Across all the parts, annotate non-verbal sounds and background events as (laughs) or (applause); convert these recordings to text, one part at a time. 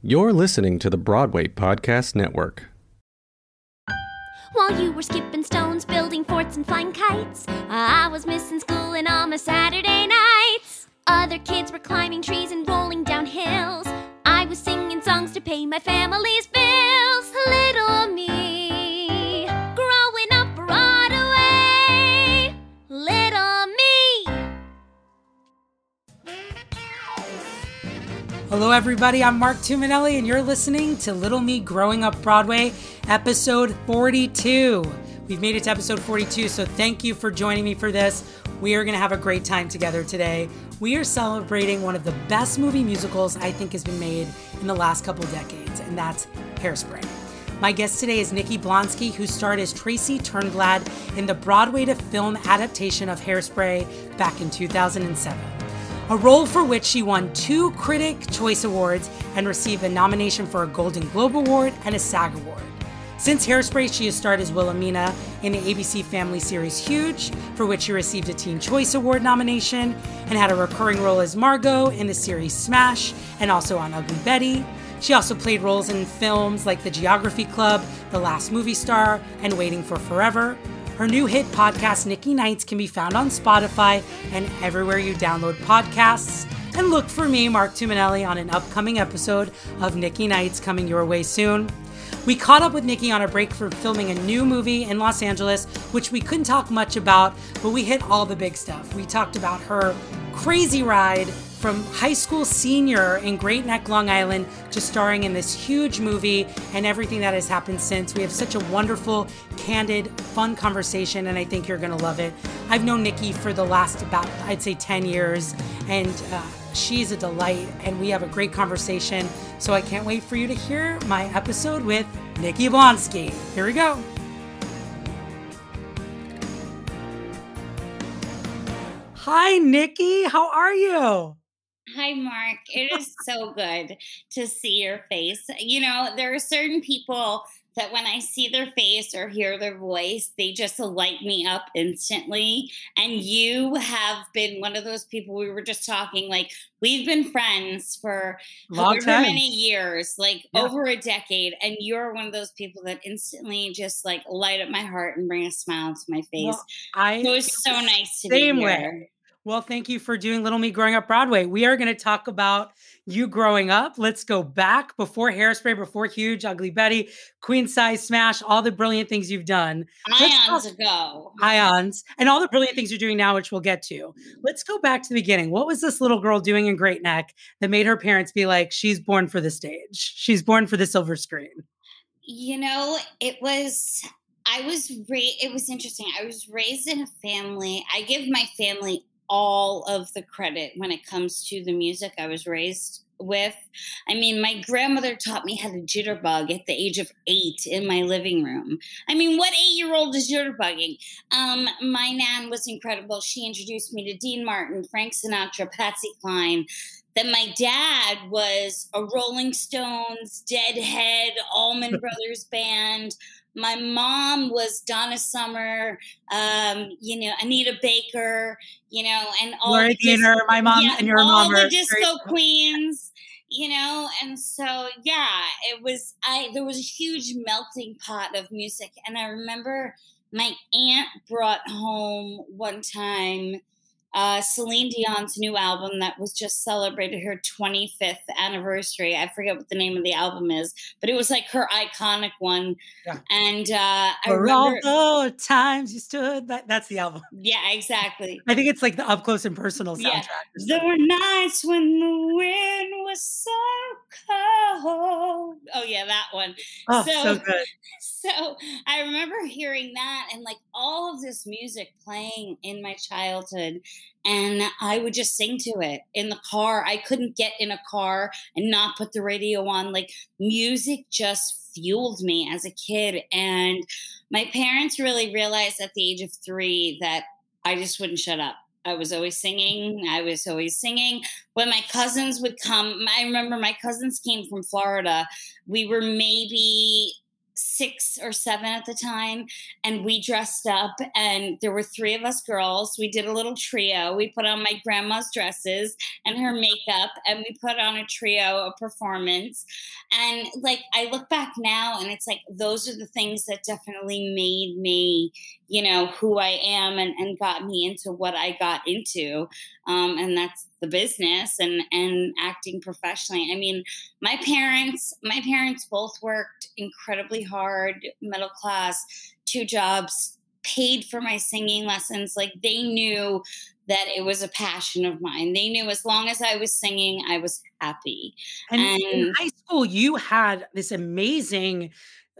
You're listening to the Broadway Podcast Network. While you were skipping stones, building forts, and flying kites, I was missing school and all my Saturday nights. Other kids were climbing trees and rolling down hills. I was singing songs to pay my family's bills. Little me, Hello, everybody. I'm Mark Tuminelli, and you're listening to Little Me Growing Up Broadway, episode 42. We've made it to episode 42, so thank you for joining me for this. We are going to have a great time together today. We are celebrating one of the best movie musicals I think has been made in the last couple decades, and that's Hairspray. My guest today is Nikki Blonsky, who starred as Tracy Turnblad in the Broadway to film adaptation of Hairspray back in 2007 a role for which she won two Critic Choice Awards and received a nomination for a Golden Globe Award and a SAG Award. Since Hairspray, she has starred as Wilhelmina in the ABC Family series Huge, for which she received a Teen Choice Award nomination, and had a recurring role as Margot in the series Smash and also on Ugly Betty. She also played roles in films like The Geography Club, The Last Movie Star, and Waiting for Forever. Her new hit podcast, Nikki Nights, can be found on Spotify and everywhere you download podcasts. And look for me, Mark Tuminelli, on an upcoming episode of Nikki Nights coming your way soon. We caught up with Nikki on a break from filming a new movie in Los Angeles, which we couldn't talk much about, but we hit all the big stuff. We talked about her crazy ride from high school senior in Great Neck, Long Island, to starring in this huge movie and everything that has happened since. We have such a wonderful, candid, fun conversation, and I think you're going to love it. I've known Nikki for the last about, I'd say, 10 years, and uh, she's a delight, and we have a great conversation. So I can't wait for you to hear my episode with Nikki Blonsky. Here we go. Hi, Nikki. How are you? Hi, Mark. It is so good to see your face. You know, there are certain people that when I see their face or hear their voice, they just light me up instantly. And you have been one of those people we were just talking, like, we've been friends for however many years, like Yeah. over a decade. And you're one of those people that instantly just like light up my heart and bring a smile to my face. Well, I so it's so nice to same be way. Well, thank you for doing Little Me Growing Up Broadway. We are going to talk about you growing up. Let's go back before Hairspray, before Huge, Ugly Betty, Queen Size Smash, all the brilliant things you've done. Let's Ions talk- ago. Ions, and all the brilliant things you're doing now, which we'll get to. Let's go back to the beginning. What was this little girl doing in Great Neck that made her parents be like, she's born for the stage? She's born for the silver screen. You know, it was I was raised it was interesting. I was raised in a family. I give my family all of the credit when it comes to the music I was raised with. I mean, my grandmother taught me how to jitterbug at the age of 8 in my living room. I mean, what 8-year-old is jitterbugging? Um my nan was incredible. She introduced me to Dean Martin, Frank Sinatra, Patsy Cline. Then my dad was a Rolling Stones, Deadhead, Allman (laughs) Brothers band. My mom was Donna Summer, um, you know, Anita Baker, you know, and all Gloria the Gaynor, my mom yeah, and your all mom the disco queens, you know, and so yeah, it was. I there was a huge melting pot of music, and I remember my aunt brought home one time uh, Celine Dion's new album that was just celebrated her 25th anniversary. I forget what the name of the album is, but it was like her iconic one. Yeah. And uh, I For all remember, the times you stood, that, that's the album. yeah, exactly. I think it's like the up close and personal soundtrack. Yeah. There were nights when the wind was so cold. Oh yeah, that one. Oh, so- so good. (laughs) So I remember hearing that and like all of this music playing in my childhood, and I would just sing to it in the car. I couldn't get in a car and not put the radio on. Like music just fueled me as a kid, and my parents really realized at the age of three that I just wouldn't shut up. I was always singing. I was always singing. When my cousins would come, I remember my cousins came from Florida. We were maybe six or seven at the time and we dressed up and there were three of us girls. We did a little trio. We put on my grandma's dresses and her makeup and we put on a trio a performance. And like i look back now and it's like those are the things that definitely made me you know who i am and, and got me into what i got into um, and that's the business and and acting professionally. I mean, my parents my parents both worked incredibly hard, middle class, two jobs, paid for my singing lessons. Like they knew that it was a passion of mine. They knew as long as I was singing, I was happy. And, and in high school, you had this amazing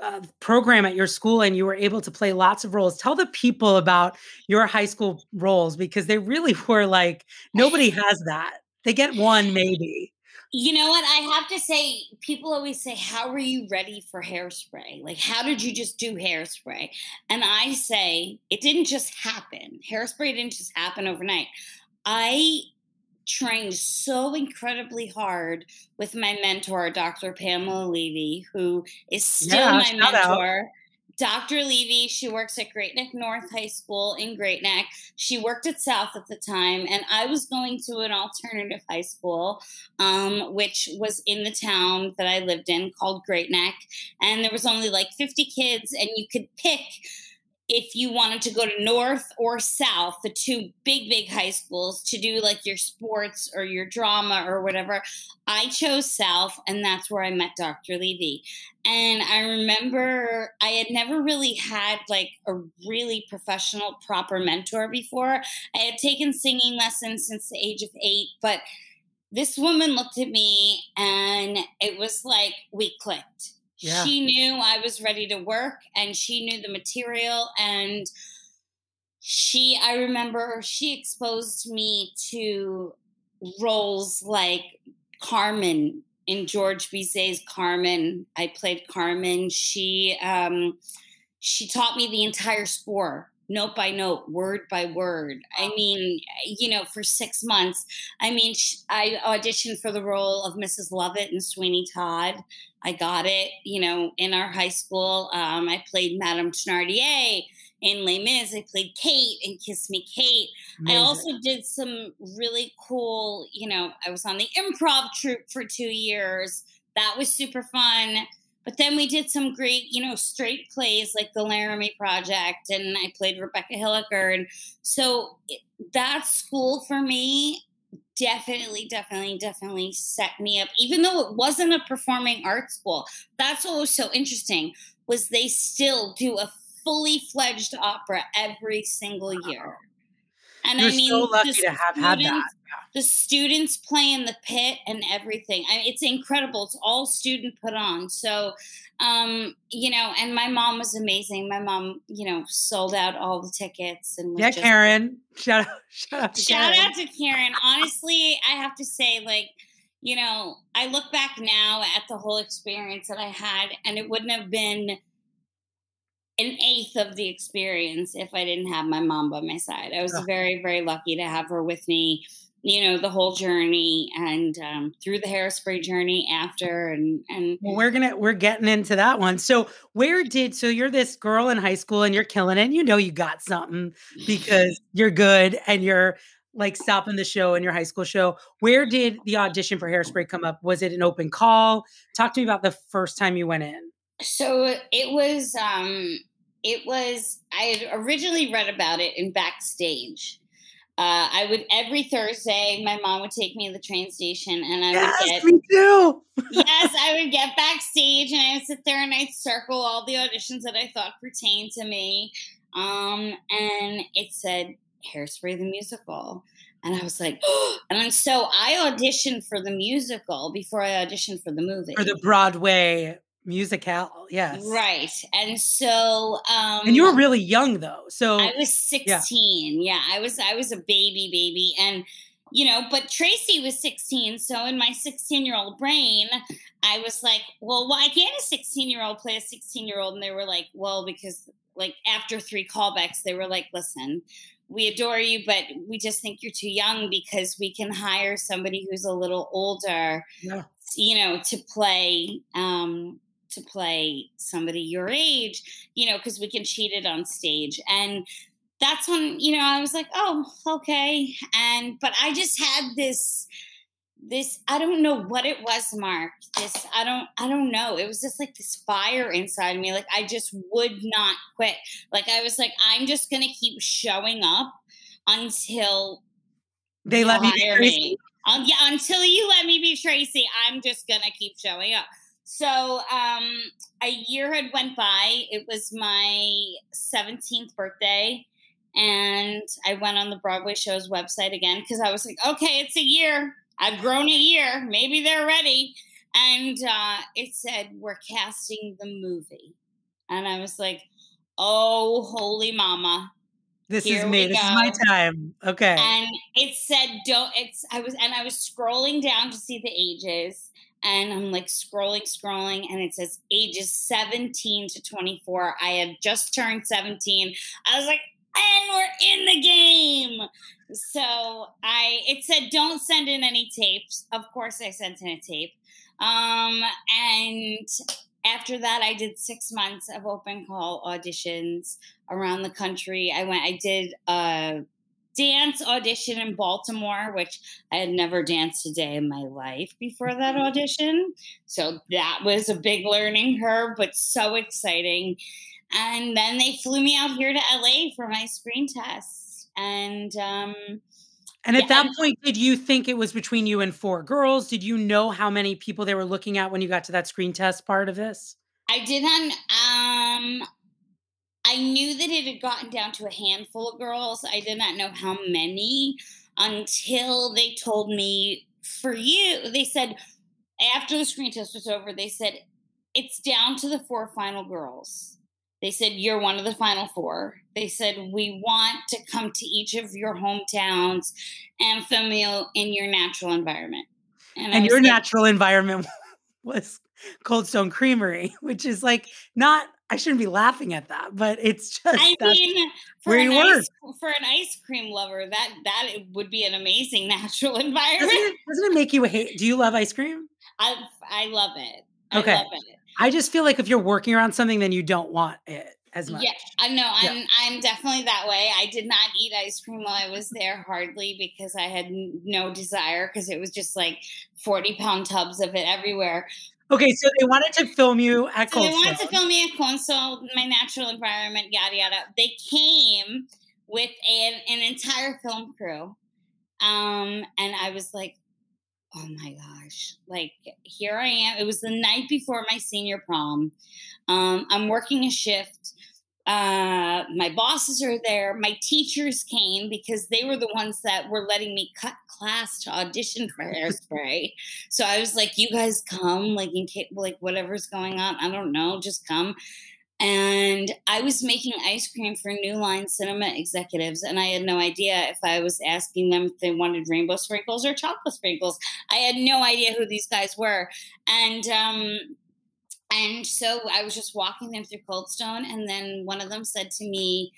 uh, program at your school and you were able to play lots of roles. Tell the people about your high school roles because they really (laughs) were like nobody (laughs) has that. They get one maybe. You know what? I have to say, people always say, How were you ready for hairspray? Like, how did you just do hairspray? And I say, It didn't just happen. Hairspray didn't just happen overnight. I trained so incredibly hard with my mentor, Dr. Pamela Levy, who is still yeah, my mentor. Out. Dr. Levy, she works at Great Neck North High School in Great Neck. She worked at South at the time, and I was going to an alternative high school, um, which was in the town that I lived in called Great Neck. And there was only like 50 kids, and you could pick if you wanted to go to North or South, the two big, big high schools, to do like your sports or your drama or whatever, I chose South, and that's where I met Dr. Levy. And I remember I had never really had like a really professional, proper mentor before. I had taken singing lessons since the age of eight, but this woman looked at me and it was like we clicked yeah. She knew I was ready to work and she knew the material and she I remember she exposed me to roles like Carmen in George Bizet's Carmen. I played Carmen. She um she taught me the entire score note by note, word by word. I mean, you know, for six months. I mean, I auditioned for the role of Mrs. Lovett and Sweeney Todd. I got it, you know, in our high school. Um, I played Madame Thenardier in Les Mis. I played Kate in Kiss Me Kate. Amazing. I also did some really cool, you know, I was on the improv troupe for two years. That was super fun. But then we did some great, you know, straight plays like the Laramie Project, and I played Rebecca Hilliker. And so that school for me definitely, definitely, definitely set me up. Even though it wasn't a performing arts school, that's what was so interesting was they still do a fully fledged opera every single year. And You're I mean, so lucky to have had that. The students play in the pit and everything. I mean, it's incredible. It's all student put on. So, um, you know, and my mom was amazing. My mom, you know, sold out all the tickets and yeah, just, Karen. (laughs) Shout out, shout out, to shout Karen. out to Karen. Honestly, I have to say, like, you know, I look back now at the whole experience that I had, and it wouldn't have been an eighth of the experience if I didn't have my mom by my side. I was very, very lucky to have her with me, you know, the whole journey and um, through the hairspray journey after. And and well, we're gonna we're getting into that one. So where did so you're this girl in high school and you're killing it. And you know you got something because you're good and you're like stopping the show in your high school show. Where did the audition for Hairspray come up? Was it an open call? Talk to me about the first time you went in. So it was um it was I had originally read about it in backstage. Uh, I would every Thursday. My mom would take me to the train station, and I yes, would get. Me too. yes, I would get (laughs) backstage, and I would sit there and I'd circle all the auditions that I thought pertained to me. Um, and it said "Hairspray the musical," and I was like, oh. (gasps) and so I auditioned for the musical before I auditioned for the movie for the Broadway musical yes right and so um and you were really young though so i was 16 yeah. yeah i was i was a baby baby and you know but tracy was 16 so in my 16 year old brain i was like well why can't a 16 year old play a 16 year old and they were like well because like after three callbacks they were like listen we adore you but we just think you're too young because we can hire somebody who's a little older yeah. you know to play um to play somebody your age, you know, because we can cheat it on stage. And that's when, you know, I was like, oh, okay. And, but I just had this, this i don't know what it was mark this i don't i don't know it was just like this fire inside me like i just would not quit like i was like i'm just gonna keep showing up until they let me, me. Um, yeah until you let me be tracy i'm just gonna keep showing up so um a year had went by it was my 17th birthday and i went on the broadway show's website again because i was like okay it's a year I've grown a year. Maybe they're ready. And uh, it said, We're casting the movie. And I was like, Oh, holy mama. This Here is me. This is my time. Okay. And it said, Don't, it's, I was, and I was scrolling down to see the ages. And I'm like scrolling, scrolling, and it says ages 17 to 24. I had just turned 17. I was like, and we're in the game. So I it said don't send in any tapes. Of course I sent in a tape. Um and after that I did 6 months of open call auditions around the country. I went I did a dance audition in Baltimore, which I had never danced a day in my life before that mm-hmm. audition. So that was a big learning curve, but so exciting. And then they flew me out here to LA for my screen test. And um and at yeah, that point, did you think it was between you and four girls? Did you know how many people they were looking at when you got to that screen test part of this? I didn't. Um, I knew that it had gotten down to a handful of girls. I did not know how many until they told me for you. They said after the screen test was over, they said it's down to the four final girls. They said, You're one of the final four. They said, We want to come to each of your hometowns and film you in your natural environment. And, and your like, natural environment (laughs) was Cold Stone Creamery, which is like not, I shouldn't be laughing at that, but it's just I mean, where you ice, were. For an ice cream lover, that that would be an amazing (laughs) natural environment. Doesn't it, doesn't it make you hate? Do you love ice cream? I I love it. Okay. I love it. I just feel like if you're working around something, then you don't want it as much. Yeah, I know. I'm yeah. I'm definitely that way. I did not eat ice cream while I was there hardly because I had no desire because it was just like 40 pound tubs of it everywhere. Okay, so they wanted to film you at so They wanted to film me at Cold my natural environment, yada yada. They came with an, an entire film crew. Um, and I was like, oh my gosh, like here I am. It was the night before my senior prom. Um, I'm working a shift. Uh, my bosses are there. My teachers came because they were the ones that were letting me cut class to audition for (laughs) Hairspray. so I was like, "You guys come, like in case, like whatever's going on. I don't know, just come." And I was making ice cream for New Line Cinema executives, and I had no idea if I was asking them if they wanted rainbow sprinkles or chocolate sprinkles. I had no idea who these guys were, and um, and so I was just walking them through Cold Stone, and then one of them said to me,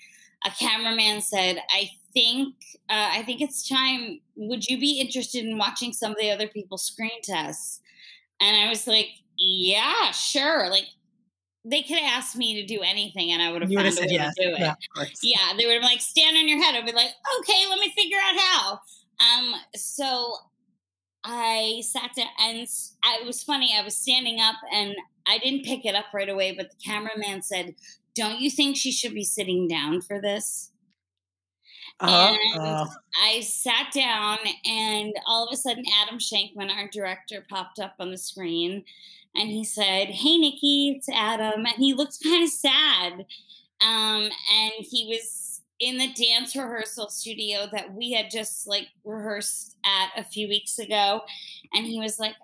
a cameraman said, "I think uh, I think it's time. Would you be interested in watching some of the other people's screen tests?" And I was like, "Yeah, sure." Like they could ask me to do anything and I would have found a way yes. to do it. Yeah, yeah, they would have like stand on your head. I'd be like, okay, let me figure out how. Um, so I sat there and I, it was funny. I was standing up and I didn't pick it up right away, but the cameraman said, "Don't you think she should be sitting down for this?" Uh, and. I sat down, and all of a sudden, Adam Shankman, our director, popped up on the screen and he said, Hey, Nikki, it's Adam. And he looked (laughs) kind of sad. Um, and he was in the dance rehearsal studio that we had just like rehearsed at a few weeks ago. And he was like,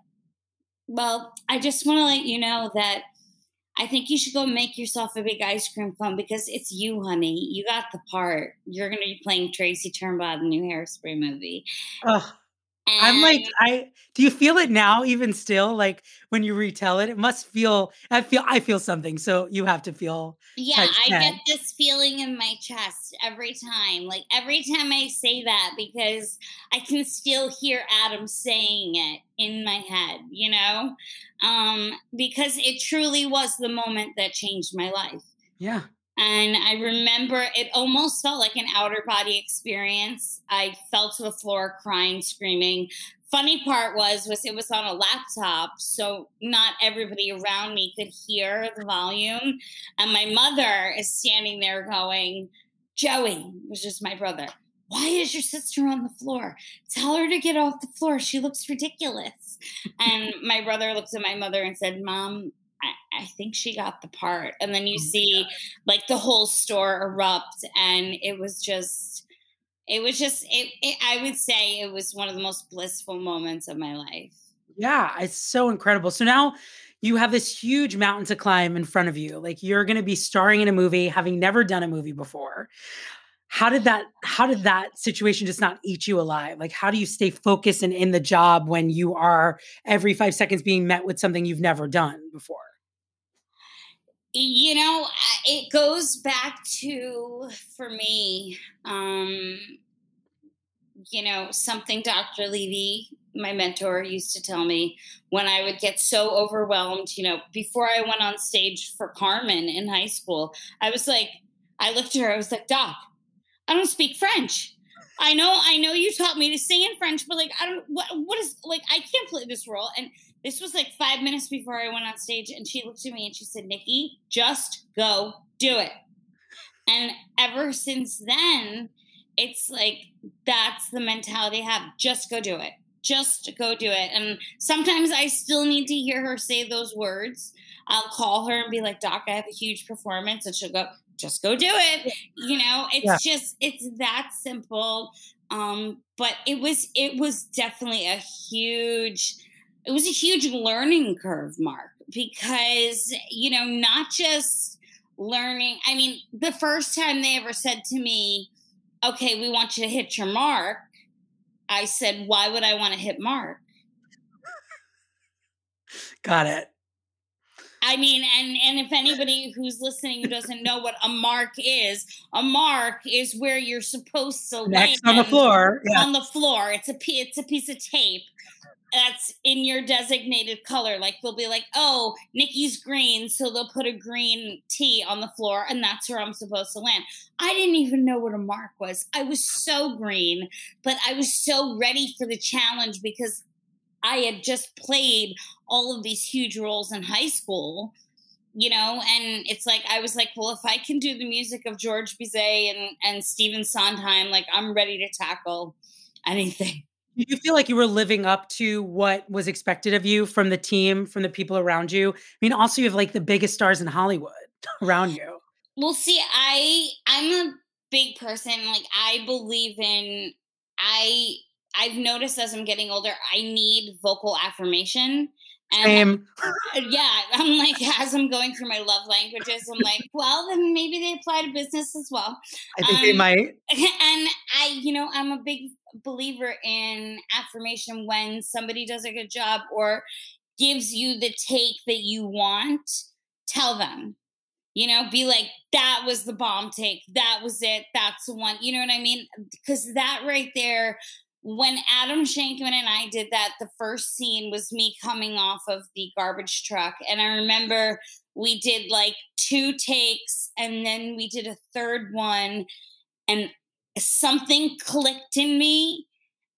Well, I just want to let you know that I think you should go make yourself a big ice cream cone because it's you, honey. You got the part. You're going to be playing Tracy Turnblad in the new Hairspray movie. Oh. And I'm like, I do you feel it now, even still? Like when you retell it, it must feel. I feel. I feel something. So you have to feel. yeah, I get this feeling in my chest every time. Like every time I say that because I can still hear Adam saying it in my head, you know? Um, because it truly was the moment that changed my life. Yeah. And I remember it almost felt like an outer body experience. I fell to the floor crying, screaming. Funny part was was it was on a laptop, so not everybody around me could hear the volume. And my mother is standing there going, Joey, which is my brother, why is your sister on the floor? Tell her to get off the floor. She looks ridiculous. and my brother looked at my mother and said, Mom, I, I think she got the part. And then you oh see like the whole store erupt and it was just it was just it, it i would say it was one of the most blissful moments of my life Yeah, it's so incredible. So now you have this huge mountain to climb in front of you. Like you're going to be starring in a movie, having never done a movie before. How did that how did that situation just not eat you alive? Like how do you stay focused and in the job when you are every 5 seconds being met with something you've never done before? You know it goes back to for me um you know something dr levy my mentor used to tell me when i would get so overwhelmed you know before i went on stage for carmen in high school i was like i looked at her i was like doc i don't speak french. I know i know you taught me to sing in french but like i don't what what is like i can't play this role. And this was like five minutes before I went on stage, and she looked at me and she said, Nikki, just go do it. And ever since then, it's like that's the mentality I have. Just go do it. Just go do it. And sometimes I still need to hear her say those words. I'll call her and be like, Doc, I have a huge performance. And she'll go, just go do it. You know, it's Yeah. just, it's that simple. Um, but it was, it was definitely a huge, it was a huge learning curve, Mark, because, you know, not just learning. I mean, the first time they ever said to me, okay, we want you to hit your mark, I said, why would I want to hit mark? Got it. I mean, and and if anybody who's listening who doesn't know what a mark is, a mark is where you're supposed to Next on the floor. Yeah. on the floor. It's a it's a piece of tape that's in your designated color. Like they'll be like, "Oh, Nikki's green," so they'll put a green T on the floor, and that's where I'm supposed to land. I didn't even know what a mark was. I was so green, but I was so ready for the challenge because I had just played all of these huge roles in high school. You know, and it's like I was like, well, if I can do the music of George Bizet and and Stephen Sondheim, like I'm ready to tackle anything. Did you feel like you were living up to what was expected of you from the team, from the people around you? I mean, also you have like the biggest stars in Hollywood (laughs) around you. Well, see, I I'm a big person. Like I believe in I I've noticed as I'm getting older, I need vocal affirmation. And Same. yeah, I'm like (laughs) as I'm going through my love languages, I'm like, well, then maybe they apply to business as well. I think they um, might. (laughs) and I, you know, I'm a big believer in affirmation when somebody does a good job or gives you the take that you want, tell them. You know, be like, that was the bomb take. That was it. That's the one. You know what I mean? Because that right there, when Adam Shankman and I did that, the first scene was me coming off of the garbage truck. And I remember we did like two takes and then we did a third one. And something clicked in me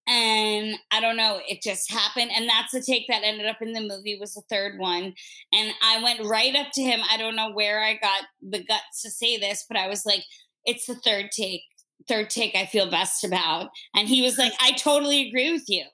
and i don't know it just happened and that's the take that ended up in the movie was the third one and i went right up to him i don't know where i got the guts to say this but i was like it's the third take third take i feel best about and he was like i totally agree with you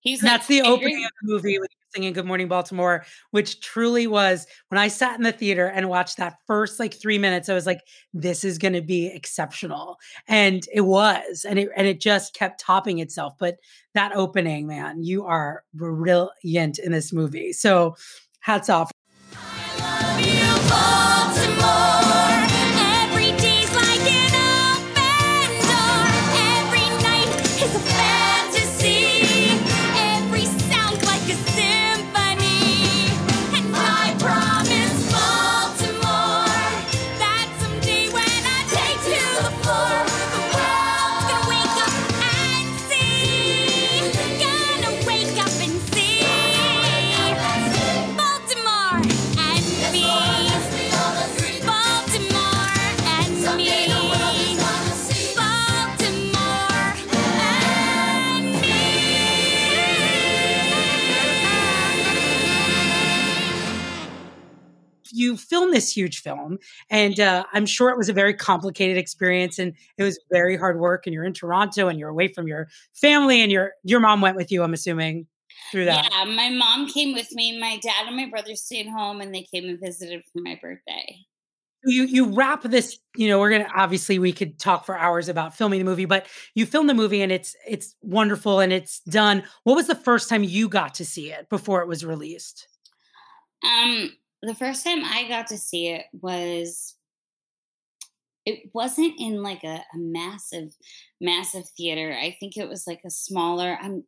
he's And like that's the "I agree opening of the movie with you singing Good Morning Baltimore, which truly was when I sat in the theater and watched that first like three minutes, I was like, this is gonna be exceptional. And it was, and it and it just kept topping itself. But that opening, man, you are brilliant in this movie. So hats off. You filmed this huge film, and uh, I'm sure it was a very complicated experience, and it was very hard work. And you're in Toronto, and you're away from your family, and your your mom went with you. I'm assuming through that. Yeah, my mom came with me. My dad and my brother stayed home, and they came and visited for my birthday you you wrap this you know we're gonna obviously we could talk for hours about filming the movie but you film the movie and it's it's wonderful and it's done what was the first time you got to see it before it was released um the first time i got to see it was it wasn't in like a, a massive massive theater i think it was like a smaller i'm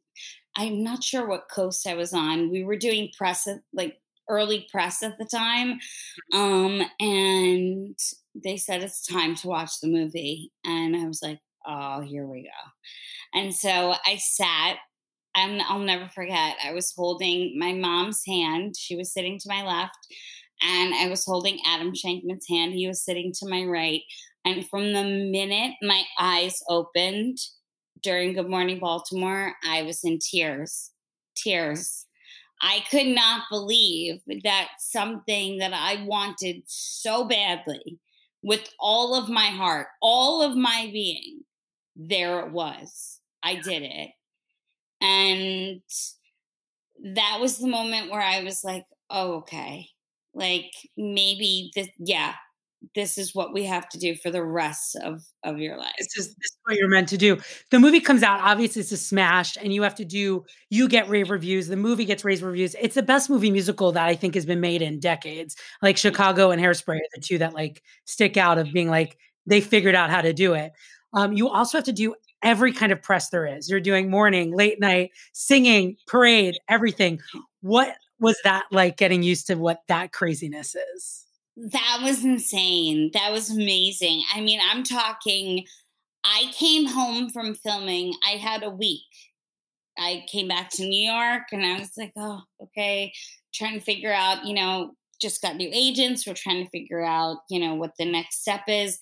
i'm not sure what coast i was on we were doing press like early press at the time. Um, and they said it's time to watch the movie. And I was like, oh, here we go. And so I sat and I'll never forget, I was holding my mom's hand. She was sitting to my left, and I was holding Adam Shankman's hand. He was sitting to my right. And from the minute my eyes opened during Good Morning Baltimore, I was in tears, tears. I could not believe that something that I wanted so badly with all of my heart, all of my being, there it was. I did it. And that was the moment where I was like, oh, okay. Like maybe this, yeah, this is what we have to do for the rest of of your life. This is, this is what you're meant to do. The movie comes out, obviously it's a smash, and you have to do. You get rave reviews. The movie gets rave reviews. It's the best movie musical that I think has been made in decades. Like Chicago and Hairspray are the two that like stick out of being like they figured out how to do it. Um, you also have to do every kind of press there is. You're doing morning, late night, singing, parade, everything. What was that like getting used to what that craziness is? That was insane. That was amazing. I mean, I'm talking, I came home from filming, I had a week. I came back to New York and I was like, oh, okay, trying to figure out, you know, just got new agents. We're trying to figure out, you know, what the next step is.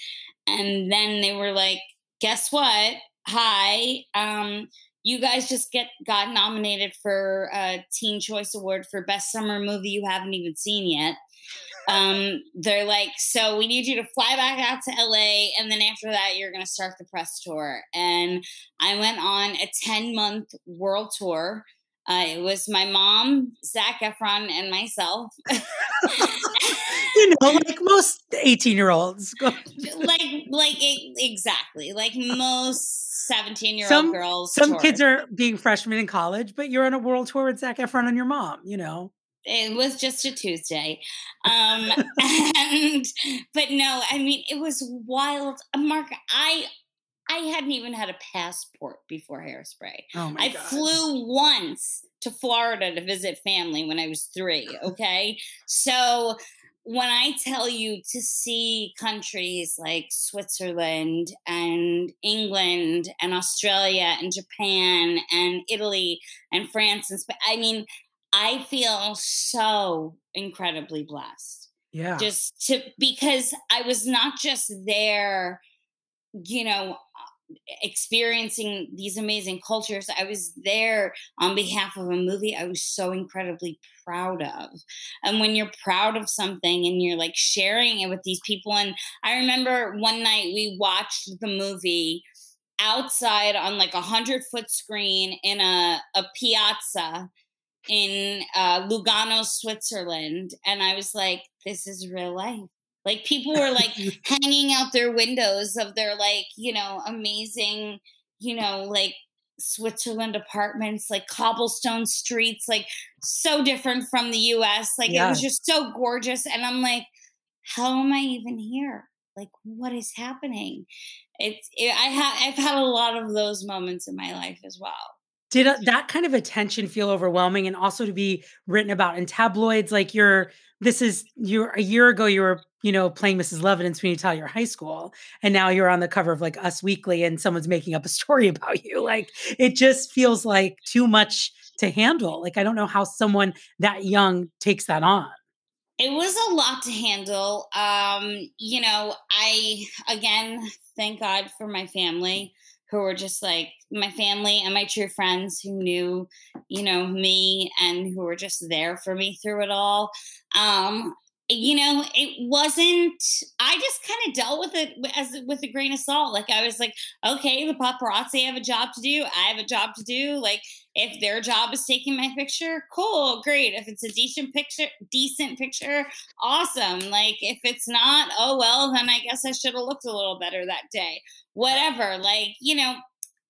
And then they were like, guess what? Hi, um, you guys just get got nominated for a Teen Choice Award for Best Summer Movie you haven't even seen yet um, (laughs) they're like, so we need you to fly back out to LA, and then after that, you're going to start the press tour. And I went on a 10 month world tour. Uh, it was my mom, Zac Efron, and myself. (laughs) you know, like most 18 year olds. like, like it, exactly, like most 17 year old girls. Some tour. kids are being freshmen in college, but you're on a world tour with Zac Efron and your mom, you know it was just a Tuesday. Um, (laughs) (laughs) and, but no, I mean, it was wild. Mark, I, I hadn't even had a passport before hairspray. Oh I God. flew once to Florida to visit family when I was three. (laughs) Okay. So when I tell you to see countries like Switzerland and England and Australia and Japan and Italy and France and Spain, I mean, I feel so incredibly blessed. Yeah. Just to, because I was not just there, you know, experiencing these amazing cultures. I was there on behalf of a movie I was so incredibly proud of. And when you're proud of something and you're like sharing it with these people, and I remember one night we watched the movie outside on like a hundred foot screen in a, a piazza in uh, Lugano, Switzerland, and I was like, "This is real life." Like people were like (laughs) hanging out their windows of their like you know amazing you know like Switzerland apartments, like cobblestone streets, like so different from the U.S. Like yeah. it was just so gorgeous, and I'm like, how am I even here? Like what is happening? It's it, I have I've had a lot of those moments in my life as well did uh, that kind of attention feel overwhelming and also to be written about in tabloids like you're this is you're a year ago you were you know playing mrs lovett in sweeney todd your high school and now you're on the cover of like us weekly and someone's making up a (laughs) story about you. Like it just feels like too much to handle. Like i don't know how someone that young takes that on. It was a lot to handle. Um you know i again thank god for my family who were just like my family and my true friends who knew, you know, me and who were just there for me through it all. Um, you know, it wasn't. I just kind of dealt with it as with a grain of salt. Like I was like, okay, the paparazzi have a job to do. I have a job to do. Like if their job is taking my picture, cool, great. If it's a decent picture, decent picture, awesome. Like if it's not, oh well, then I guess I should have looked a little better that day. Whatever. Like you know,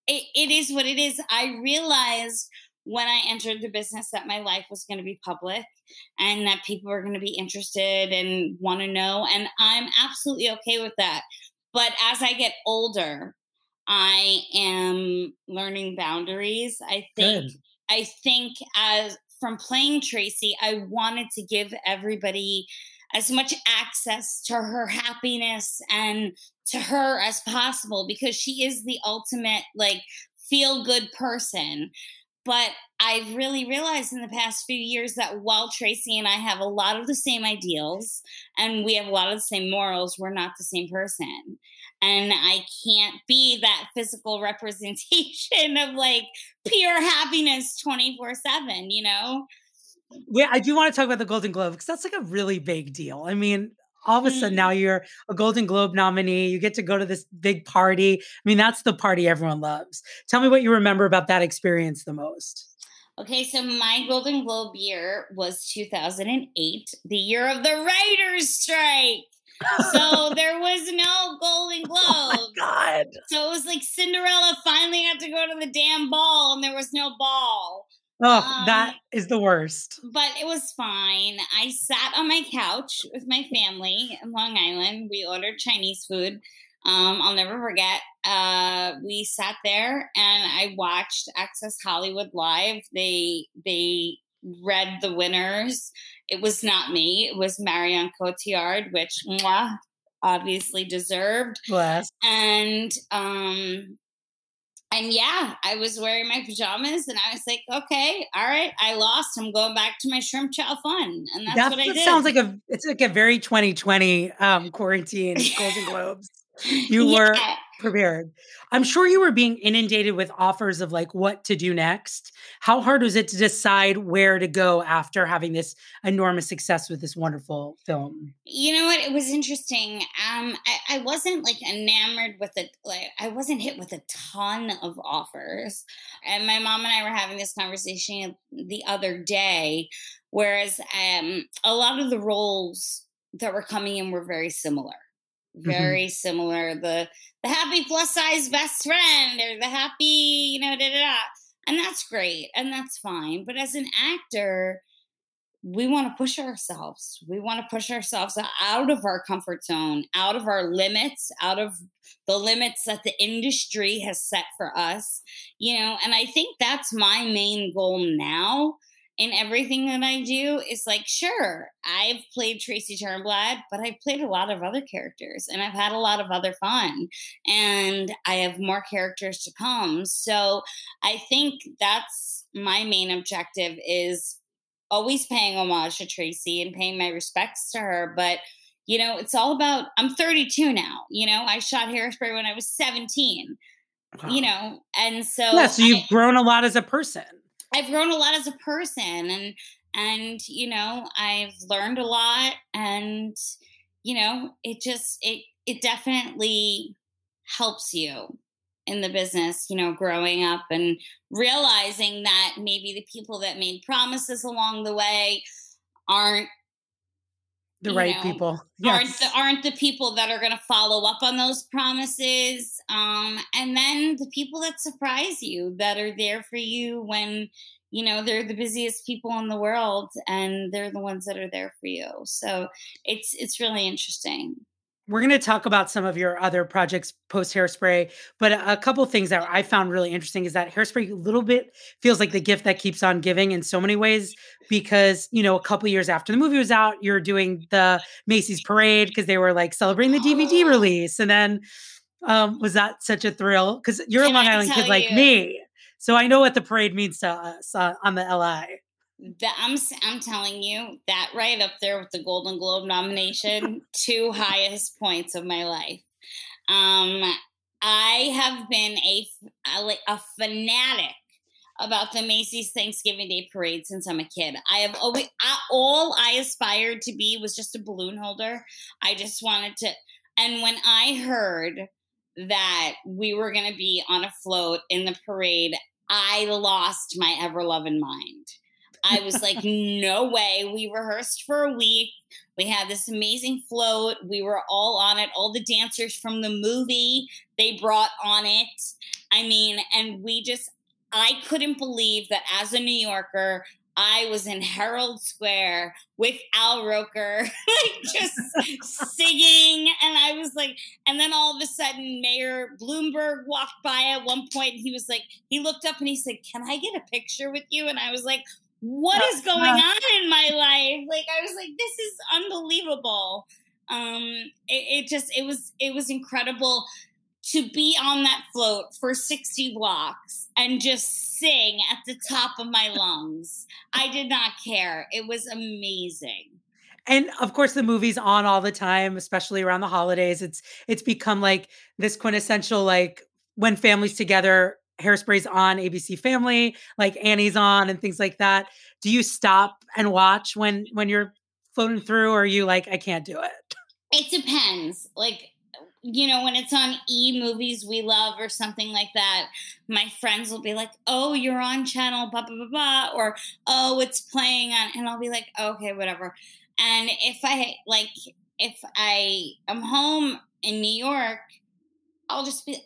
it, it is what it is. I realized when I entered the business that my life was going to be public and that people are going to be interested and want to know. And I'm absolutely okay with that. But as I get older, I am learning boundaries. I think Good. I think as from playing Tracy, I wanted to give everybody as much access to her happiness and to her as possible because she is the ultimate like feel good person but I've really realized in the past few years that while Tracy and I have a lot of the same ideals and we have a lot of the same morals, we're not the same person. And I can't be that physical representation (laughs) of like pure happiness 24 7, you know? Yeah, I do want to talk about the Golden Globe because that's like a really big deal. I mean, all of a sudden now mm-hmm. you're a Golden Globe nominee. You get to go to this big party. I mean, that's the party everyone loves. Tell me what you remember about that experience the most. Okay, so my Golden Globe year was 2008, the year of the writers' strike. So there was no Golden Globe. (laughs) Oh God! So it was like Cinderella finally had to go to the damn ball, and there was no ball. Oh, um, that is the worst. But it was fine. I sat on my couch with my family in Long Island. We ordered Chinese food. Um, I'll never forget. Uh, we sat there and I watched Access Hollywood live. They they read the winners. It was not me. It was Marion Cotillard, which mwah, obviously deserved. Bless. And um, and yeah, I was wearing my pajamas and I was like, okay, all right, I lost. I'm going back to my shrimp chow fun. And that's, that's what I did. sounds like a it's like a very 2020 um quarantine Golden Globes. (laughs) You yeah. were prepared. I'm sure you were being inundated with offers of like what to do next. How hard was it to decide where to go after having this enormous success with this wonderful film? You know what? It was interesting. Um, I, I wasn't like enamored with it. Like I wasn't hit with a ton of offers. And my mom and I were having this conversation the other day. Whereas um, a lot of the roles that were coming in were very similar. Very mm-hmm. similar. The the happy plus size best friend or the happy, you know, da da da. And that's great and that's fine. But as an actor, we want to push ourselves. We want to push ourselves out of our comfort zone, out of our limits, out of the limits that the industry has set for us, you know. And I think that's my main goal now in everything that I do is like, sure, I've played Tracy Turnblad, but I've played a lot of other characters and I've had a lot of other fun and I have more characters to come. So I think that's my main objective is always paying homage to Tracy and paying my respects to her. But, you know, it's all about, I'm 32 now. You know, I shot Hairspray when I was 17. Wow. You know, and so yeah, so you've I, grown a lot as a person I've grown a lot as a person and and you know, I've learned a lot and you know, it just it it definitely helps you in the business, you know, growing up and realizing that maybe the people that made promises along the way aren't the right know, people. yes. aren't the, aren't the people that are going to follow up on those promises um, and then the people that surprise you that are there for you when you know they're the busiest people in the world and they're the ones that are there for you. So it's it's really interesting we're going to talk about some of your other projects post hairspray but a, couple things that i found really interesting is that hairspray a little bit feels like the gift that keeps on giving in so many ways because you know a couple years after the movie was out you're doing the macy's parade because they were like celebrating the dvd release and then um, was that such a thrill because you're Can a long island kid you? like me so i know what the parade means to us uh, on the li that I'm I'm telling you that right up there with the Golden Globe nomination, (laughs) two highest points of my life. Um, I have been a, a a fanatic about the Macy's Thanksgiving Day Parade since I'm a kid. I have always I, all I aspired to be was just a balloon holder. I just wanted to, and when I heard that we were going to be on a float in the parade, I lost my ever loving mind. I was like, no way. We rehearsed for a week. We had this amazing float. We were all on it. All the dancers from the movie they brought on it. I mean, and we just, I couldn't believe that as a New Yorker, I was in Herald Square with Al Roker, (laughs) like just singing. And I was like, and then all of a sudden, Mayor Bloomberg walked by at one point. And he was like, he looked up and he said, Can I get a picture with you? And I was like, What is going on in my life? Like, I was like, This is unbelievable. Um, it, it just, it was, it was incredible to be on that float for 60 blocks and just sing at the top of my lungs. I did not care. It was amazing. And of course the movie's on all the time, especially around the holidays. It's it's become like this quintessential like when families together Hairspray's on ABC Family, like Annie's on and things like that. Do you stop and watch when when you're floating through or you like I can't do it? It depends. Like you know, when it's on e movies we love or something like that, my friends will be like, "Oh, you're on channel blah blah blah blah," or "Oh, it's playing on," and I'll be like, "Okay, whatever." And if I like, if I am home in New York, I'll just be,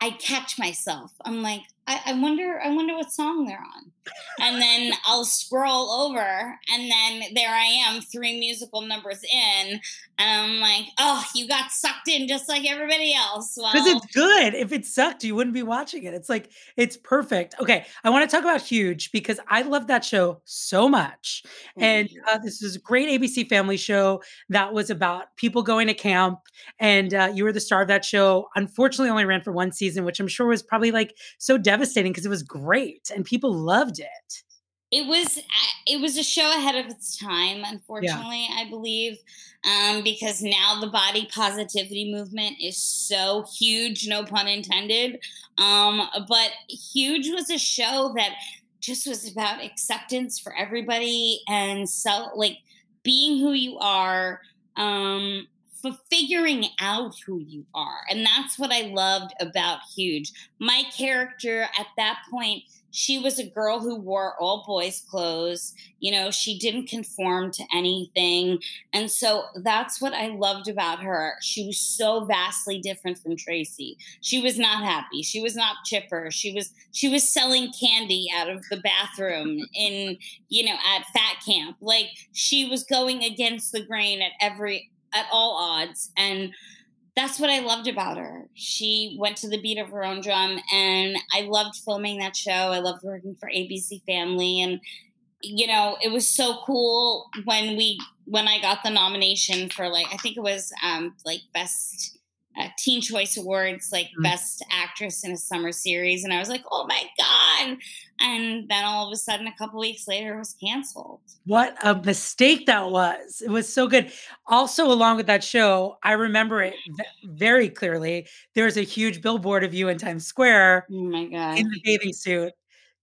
I catch myself. I'm like, I, I, wonder, I wonder what song they're on. And then I'll scroll over, and then there I am, three musical numbers in, and I'm like, oh, you got sucked in just like everybody else. Because well, it's good. If it sucked, you wouldn't be watching it. It's like it's perfect. Okay, I want to talk about Huge because I love that show so much, and uh, this is a great ABC Family show that was about people going to camp, and uh, you were the star of that show. Unfortunately, only ran for one season, which I'm sure was probably like so devastating devastating because it was great and people loved it. It was it was a show ahead of its time, unfortunately, yeah. I believe, um, because now the body positivity movement is so huge, no pun intended. Um, but huge was a show that just was about acceptance for everybody and so like being who you are um, for figuring out who you are. And that's what I loved about Huge. My character at that point, she was a girl who wore all boys' clothes. You know, she didn't conform to anything. And so that's what I loved about her. She was so vastly different from Tracy. She was not happy. She was not chipper. She was she was selling candy out of the bathroom (laughs) in, you know, at fat camp. Like she was going against the grain at every at all odds. And that's what I loved about her. She went to the beat of her own drum, and I loved filming that show. I loved working for ABC Family, and you know, it was so cool when we when I got the nomination for like I think it was um like best uh, Teen Choice Awards, like mm-hmm. Best Actress in a Summer Series, and I was like, oh my god! And then all of a sudden, a couple weeks later, it was canceled. What a mistake that was! It was so good. Also, along with that show, I remember it very clearly. There was a huge billboard of you in Times Square. Oh my god! In the bathing suit.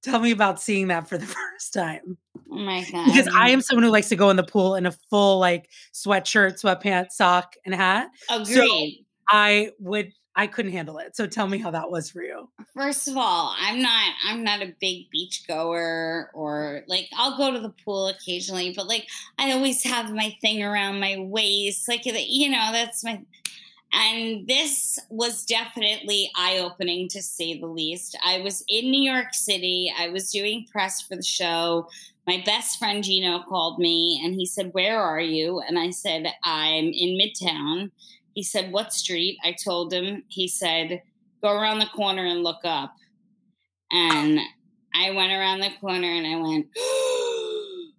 Tell me about seeing that for the (laughs) first time. Oh my god! Because I am someone who likes to go in the pool in a full like sweatshirt, sweatpants, sock, and hat. Agreed. So I would I couldn't handle it. So tell me how that was for you. First of all, I'm not I'm not a big beach goer or like I'll go to the pool occasionally, but like I always have my thing around my waist. Like you know, that's my and this was definitely eye opening to say the least. I was in New York City. I was doing press for the show. My best friend Gino called me and he said, Where are you? And I said, I'm in Midtown. He said, What street? I told him. He said, Go around the corner and look up. And I went around the corner and I went, (gasps)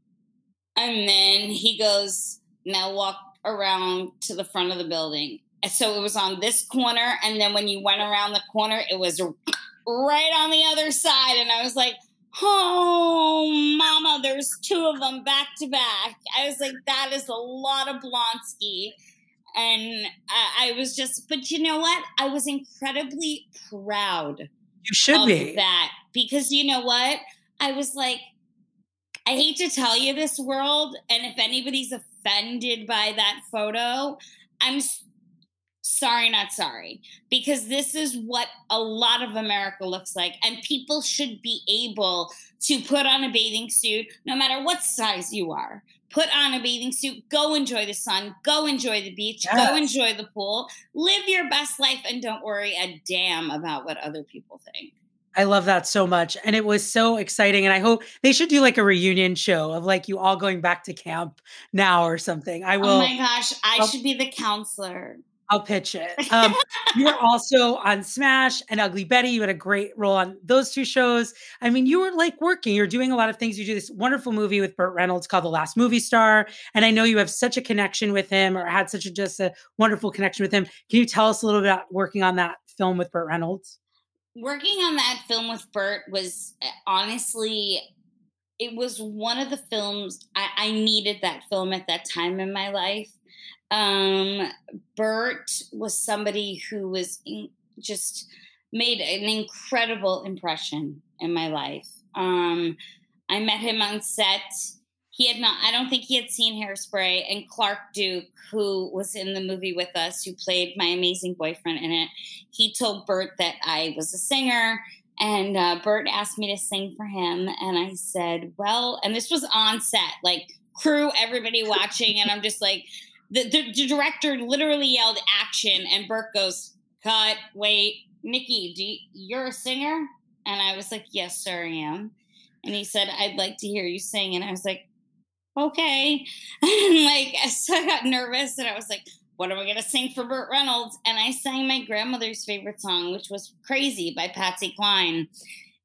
and then he goes, Now walk around to the front of the building. So it was on this corner. And then when you went around the corner, it was right on the other side. And I was like, Oh, mama, there's two of them back to back. I was like, that is a lot of Blonsky and I, I was just but you know what i was incredibly proud You should be. that because you know what? I was like, I hate to tell you this world, and if anybody's offended by that photo, I'm sorry, not sorry, because this is what a lot of America looks like. And people should be able to put on a bathing suit, no matter what size you are. Put on a bathing suit, go enjoy the sun, go enjoy the beach, yes. go enjoy the pool, live your best life, and don't worry a damn about what other people think. I love that so much. And it was so exciting. And I hope they should do like a reunion show of like you all going back to camp now or something. I will. Oh my gosh, I I'll, should be the counselor. I'll pitch it. Um, (laughs) you were also on Smash and Ugly Betty. You had a great role on those two shows. I mean, you were like working, you're doing a lot of things. You do this wonderful movie with Burt Reynolds called The Last Movie Star. And I know you have such a connection with him or had such a just a wonderful connection with him. Can you tell us a little bit about working on that film with Burt Reynolds? Working on that film with Burt was eh, honestly it was one of the films I, I needed that film at that time in my life um, Burt was somebody who was in, just made an incredible impression in my life. Um, I met him on set. He had not, I don't think he had seen Hairspray. And Clark Duke, who was in the movie with us, who played my amazing boyfriend in it, he told Burt that I was a singer. And uh, Burt asked me to sing for him. And I said, well, and this was on set, like crew, everybody watching. And I'm just like, the, the, the director literally yelled action, and Burt goes, "Cut! Wait, Nikki, you, you're a singer?" And I was like, "Yes, sir, I am." And he said, "I'd like to hear you sing." And I was like, "Okay." (laughs) and like, (laughs) so I got nervous, and I was like, "What am I gonna sing for Burt Reynolds?" And I sang my grandmother's favorite song, which was "Crazy" by Patsy Cline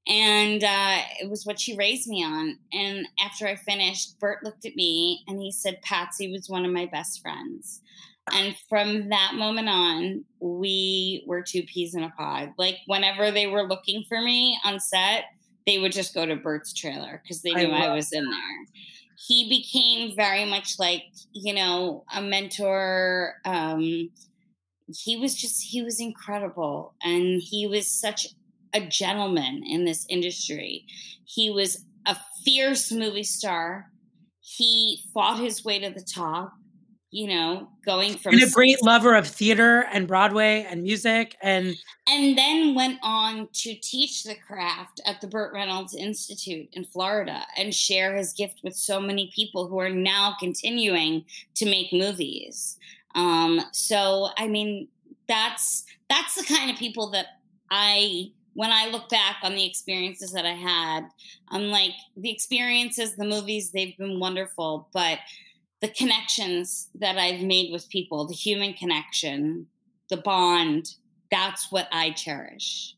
and uh, it was what she raised me on. And after I finished, Burt looked at me and he said, Patsy was one of my best friends. And from that moment on, we were two peas in a pod. Like whenever they were looking for me on set, they would just go to Burt's trailer because they knew I, I was in there. He became very much like, you know, a mentor. Um, he was just, he was incredible. And he was such a gentleman in this industry. He was a fierce movie star. He fought his way to the top, you know, going from and a great lover of theater and Broadway and music and and then went on to teach the craft at the Burt Reynolds Institute in Florida and share his gift with so many people who are now continuing to make movies. Um, so I mean that's that's the kind of people that I when I look back on the experiences that I had, I'm like, the experiences, the movies, they've been wonderful, but the connections that I've made with people, the human connection, the bond, that's what I cherish.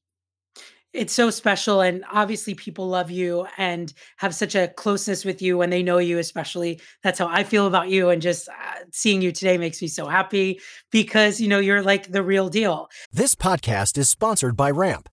It's so special and obviously people love you and have such a closeness with you when they know you especially that's how i feel about you and just uh, seeing you today makes me so happy because you know you're like the real deal. This podcast is sponsored by ramp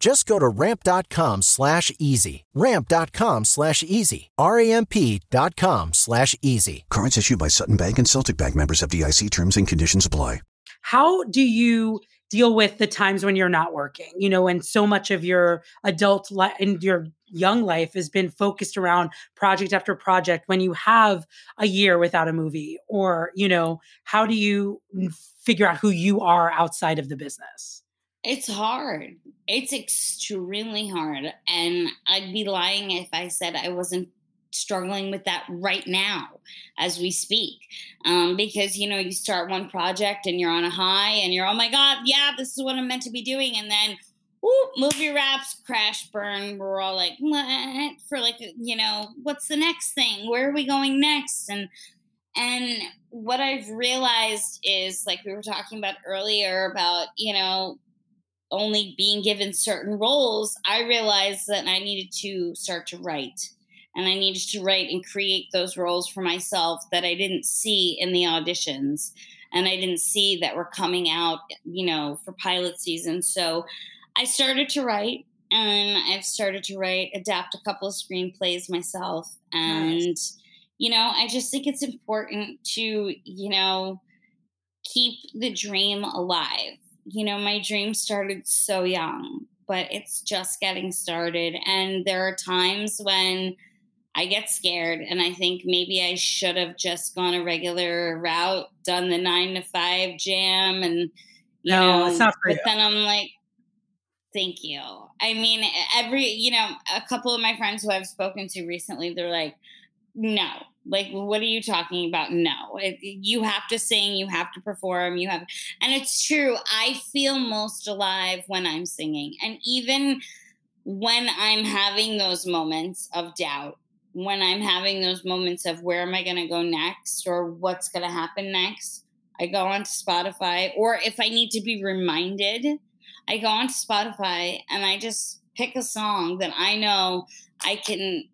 Just go to ramp.com slash easy. Ramp.com slash easy. R-A-M-P.com slash easy. Cards issued by Sutton Bank and Celtic Bank members FDIC terms and conditions apply. How do you deal with the times when you're not working? You know, when so much of your adult life and your young life has been focused around project after project when you have a year without a movie or you know how do you figure out who you are outside of the business it's hard. It's extremely hard and i'd be lying if i said i wasn't struggling with that right now as we speak. Um, because you know you start one project and you're on a high and you're oh my god yeah this is what i'm meant to be doing and then whoop, movie wraps crash burn. We're all like what? For like you know what's the next thing? Where are we going next? And and what i've realized is like we were talking about earlier about you know only being given certain roles i realized that i needed to start to write and I needed to write and create those roles for myself that I didn't see in the auditions and I didn't see that were coming out, you know, for pilot season. So I started to write and I've started to write, adapt a couple of screenplays myself. And, nice. you know, I just think it's important to, you know, keep the dream alive. You know, my dream started so young, but it's just getting started. And there are times when, I get scared and I think maybe I should have just gone a regular route, done the nine to five jam and you no, know, it's not for but you. then I'm like, thank you. I mean, every, you know, a couple of my friends who I've spoken to recently, they're like, no, like, what are you talking about? No, it, you have to sing, you have to perform, you have, and it's true. I feel most alive when I'm singing. And even when I'm having those moments of doubt, when I'm having those moments of where am I going to go next or what's going to happen next, I go onto Spotify. Or if I need to be reminded, I go onto Spotify and I just pick a song that I know I can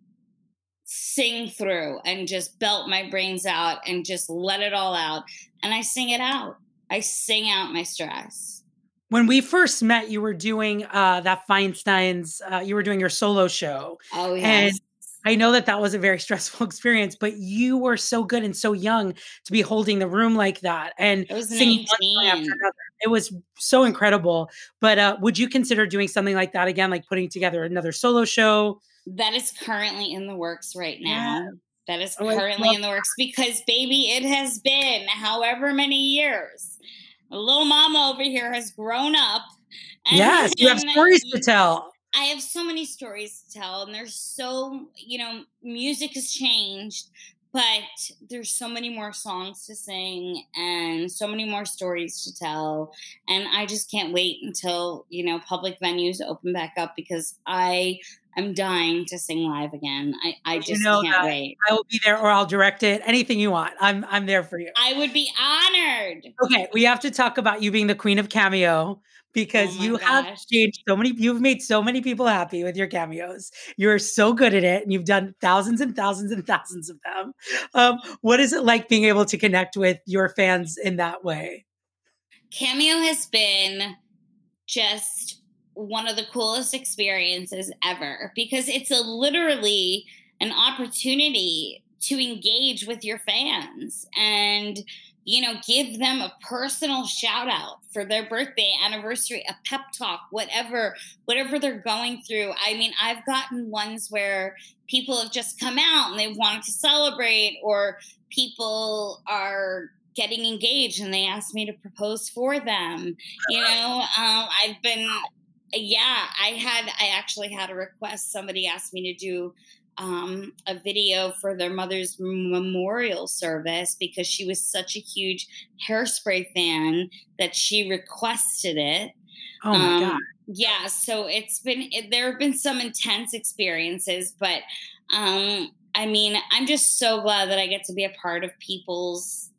sing through and just belt my brains out and just let it all out. And I sing it out. I sing out my stress. When we first met, you were doing uh, that Feinstein's, uh, you were doing your solo show. Oh, yes. And I know that that was a very (laughs) stressful experience, but you were so good and so young to be holding the room like that and singing after another. It was so incredible. But uh, would you consider doing something like that again, like putting together another solo show? That is currently in the works right now. Yeah. That is oh, currently in the works because, baby, it has been however many years. Little mama over here has grown up. yes, you have stories to tell. I have so many stories to tell, and there's so, you know, music has changed, but there's so many more songs to sing and so many more stories to tell. And I just can't wait until, you know, public venues open back up because I am dying to sing live again. I, I just you know can't that. wait. I will be there or I'll direct it. Anything you want. I'm I'm there for you. I would be honored. Okay, we have to talk about you being the queen of cameo because oh you gosh. have changed so many you've made so many people happy with your cameos. You're so good at it and you've done thousands and thousands and thousands of them. Um, what is it like being able to connect with your fans in that way? Cameo has been just one of the coolest experiences ever because it's a literally an opportunity to engage with your fans and you know, give them a personal shout out for their birthday, anniversary, a pep talk, whatever, whatever they're going through. I mean, I've gotten ones where people have just come out and they wanted to celebrate, or people are getting engaged and they asked me to propose for them. You know, um, I've been, yeah, I had, I actually had a request. Somebody asked me to do um, a video for their mother's memorial service because she was such a huge hairspray fan that she requested it. Oh my um, god! Yeah, so it's been it, there have been some intense experiences, but um, I mean, I'm just so glad that I get to be a part of people's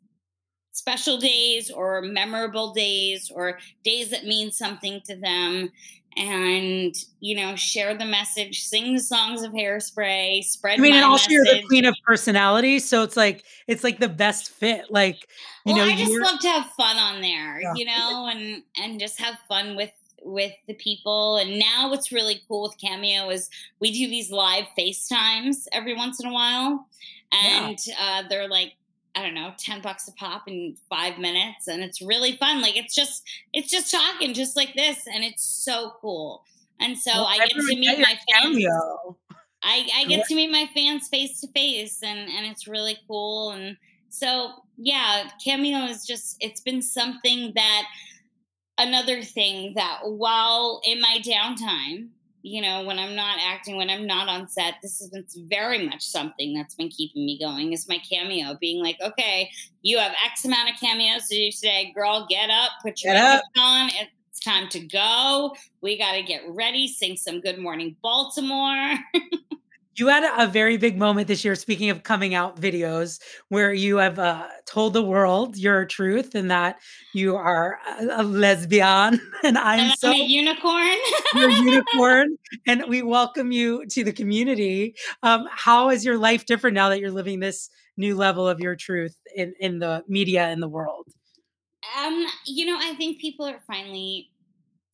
special days or memorable days or days that mean something to them and you know share the message sing the songs of hairspray spread i mean and also you're the queen of personality so it's like it's like the best fit like you well, know i just love to have fun on there yeah. you know and and just have fun with with the people and now what's really cool with cameo is we do these live facetimes every once in a while and yeah. uh, they're like I don't know, 10 bucks a pop in five minutes. And it's really fun. Like it's just, it's just talking just like this. And it's so cool. And so well, I get to meet my fans. I, I get to meet my fans face to face and, and it's really cool. And so, yeah, Cameo is just, it's been something that, another thing that while in my downtime, you know, when I'm not acting, when I'm not on set, this has been very much something that's been keeping me going is my cameo being like, okay, you have X amount of cameos to do today. Girl, get up, put your makeup on. It's time to go. We got to get ready, sing some Good Morning Baltimore. (laughs) You had a very big moment this year, speaking of coming out videos, where you have uh, told the world your truth and that you are a, a lesbian. (laughs) And I'm and so I'm a unicorn. you're a (laughs) unicorn. And we welcome you to the community. Um, how is your life different now that you're living this new level of your truth in, in the media and the world? Um, you know, I think people are finally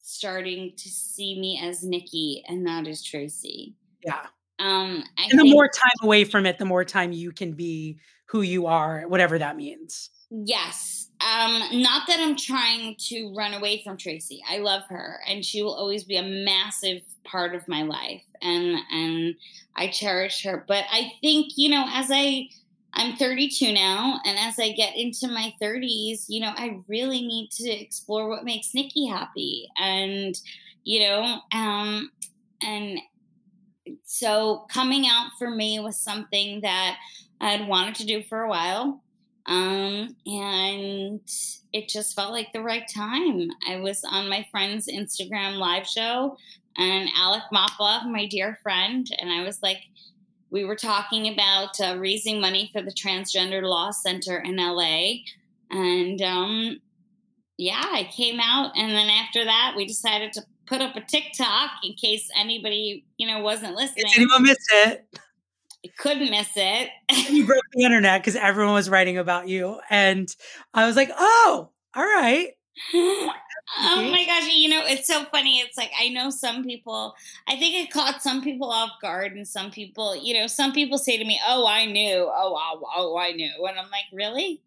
starting to see me as Nikki and not as Tracy. Yeah. Um, I And the think, more time away from it, the more time you can be who you are, whatever that means. yes, um, not that I'm trying to run away from Tracy. I love her, and she will always be a massive part of my life, and and I cherish her. But I think you know, as I I'm 32 now, and as I get into my 30s, you know, I really need to explore what makes Nikki happy, and you know, um, and so coming out for me was something that I'd wanted to do for a while. Um, and it just felt like the right time. I was on my friend's Instagram live show, and Alec Mapa, my dear friend, and I was like, we were talking about uh, raising money for the Transgender Law Center in LA. And um, yeah, I came out, and then after that, we decided to put up a TikTok in case anybody, you know, wasn't listening. Did anyone miss it? I couldn't miss it. You broke the internet because everyone was writing about you. And I was like, oh, all right. (gasps) oh my gosh, you know, it's so funny. It's like I know some people, I think it caught some people off guard, and some people, you know, some people say to me, Oh, I knew. Oh, wow. Oh, I knew. And I'm like, Really?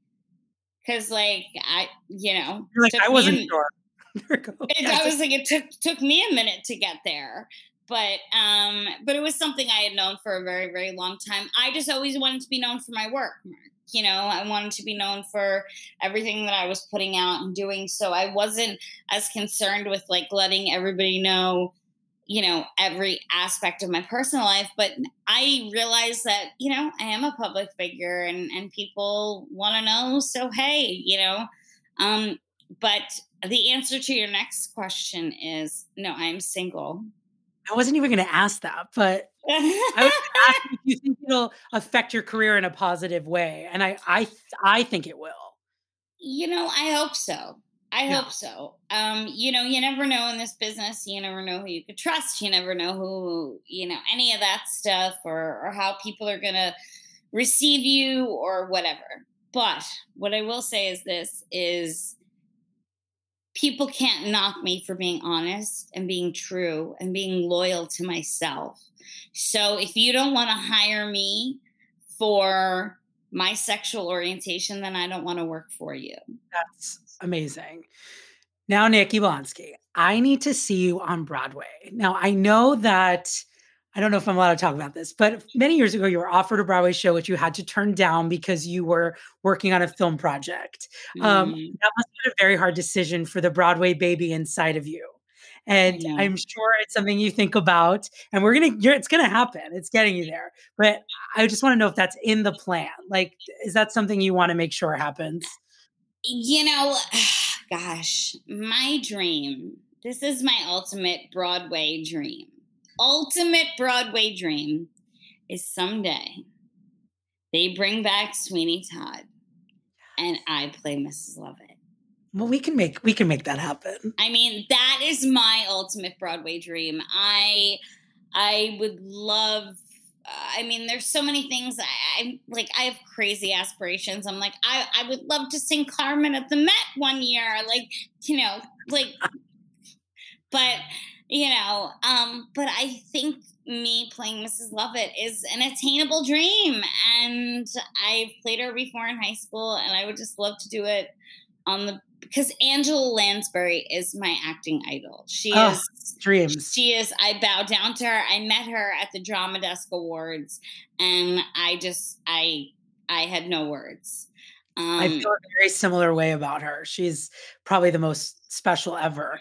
Because, like, I, you know, like, I wasn't sure. (laughs) it, I was like, it took took me a minute to get there, but um, but it was something I had known for a very very long time. I just always wanted to be known for my work. Mark. You know, I wanted to be known for everything that I was putting out and doing. So I wasn't as concerned with like letting everybody know, you know, every aspect of my personal life. But I realized that you know I am a public figure and and people want to know. So hey, you know. Um, but the answer to your next question is no, I'm single. I wasn't even going to ask that, but I was going ask (laughs) if you think it'll affect your career in a positive way, and I, I, I think it will. you know, I hope so. I Yeah. hope so. Um, you know, you never know in this business. You never know who you could trust. You never know who, you know, any of that stuff or, or how people are going to receive you or whatever. But what I will say is this is people can't knock me for being honest and being true and being loyal to myself. So if you don't want to hire me for my sexual orientation, then I don't want to work for you. That's amazing. Now, Nikki Blonsky, I need to see you on Broadway. Now, I know that I don't know if I'm allowed to talk about this, but many years ago, you were offered a Broadway show, which you had to turn down because you were working on a film project. Um, Mm. that must have been a very hard decision for the Broadway baby inside of you. And. I'm sure it's something you think about, and we're gonna, you're, it's gonna happen. It's getting you there. But I just want to know if that's in the plan. Like, is that something you want to make sure happens? You know, (sighs) gosh, my dream. This is my ultimate Broadway dream. Ultimate Broadway dream is someday they bring back Sweeney Todd and I play Mrs. Lovett. Well, we can make we can make that happen. I mean, that is my ultimate Broadway dream. I I would love I mean, there's so many things. I, I'm like, I have crazy aspirations. I'm like, I, I would love to sing Carmen at the Met one year. Like, you know, like, but, you know, um, but I think me playing Mrs. Lovett is an attainable dream. And I've played her before in high school, and I would just love to do it on the because Angela Lansbury is my acting idol. She Oh, is Dreams. she is i bow down to her i met her at the drama desk awards and i just i i had no words um I feel a very similar way about her. She's probably the most special ever.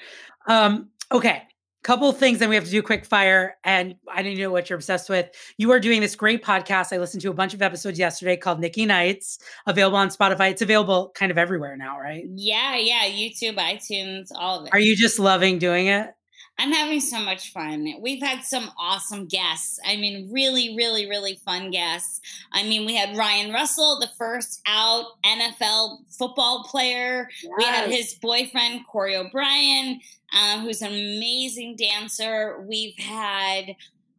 Um, okay, couple things and we have to do quick fire and i didn't know what you're obsessed with you are doing this great podcast i listened to a bunch of episodes yesterday called nikki nights available on spotify it's available kind of everywhere now right Yeah, yeah. YouTube, iTunes, all of it. are you just loving doing it I'm having so much fun. We've had some awesome guests. I mean, really, really, really fun guests. I mean, we had Ryan Russell, the first out NFL football player. We had his boyfriend, Corey O'Brien, uh, who's an amazing dancer. We've had,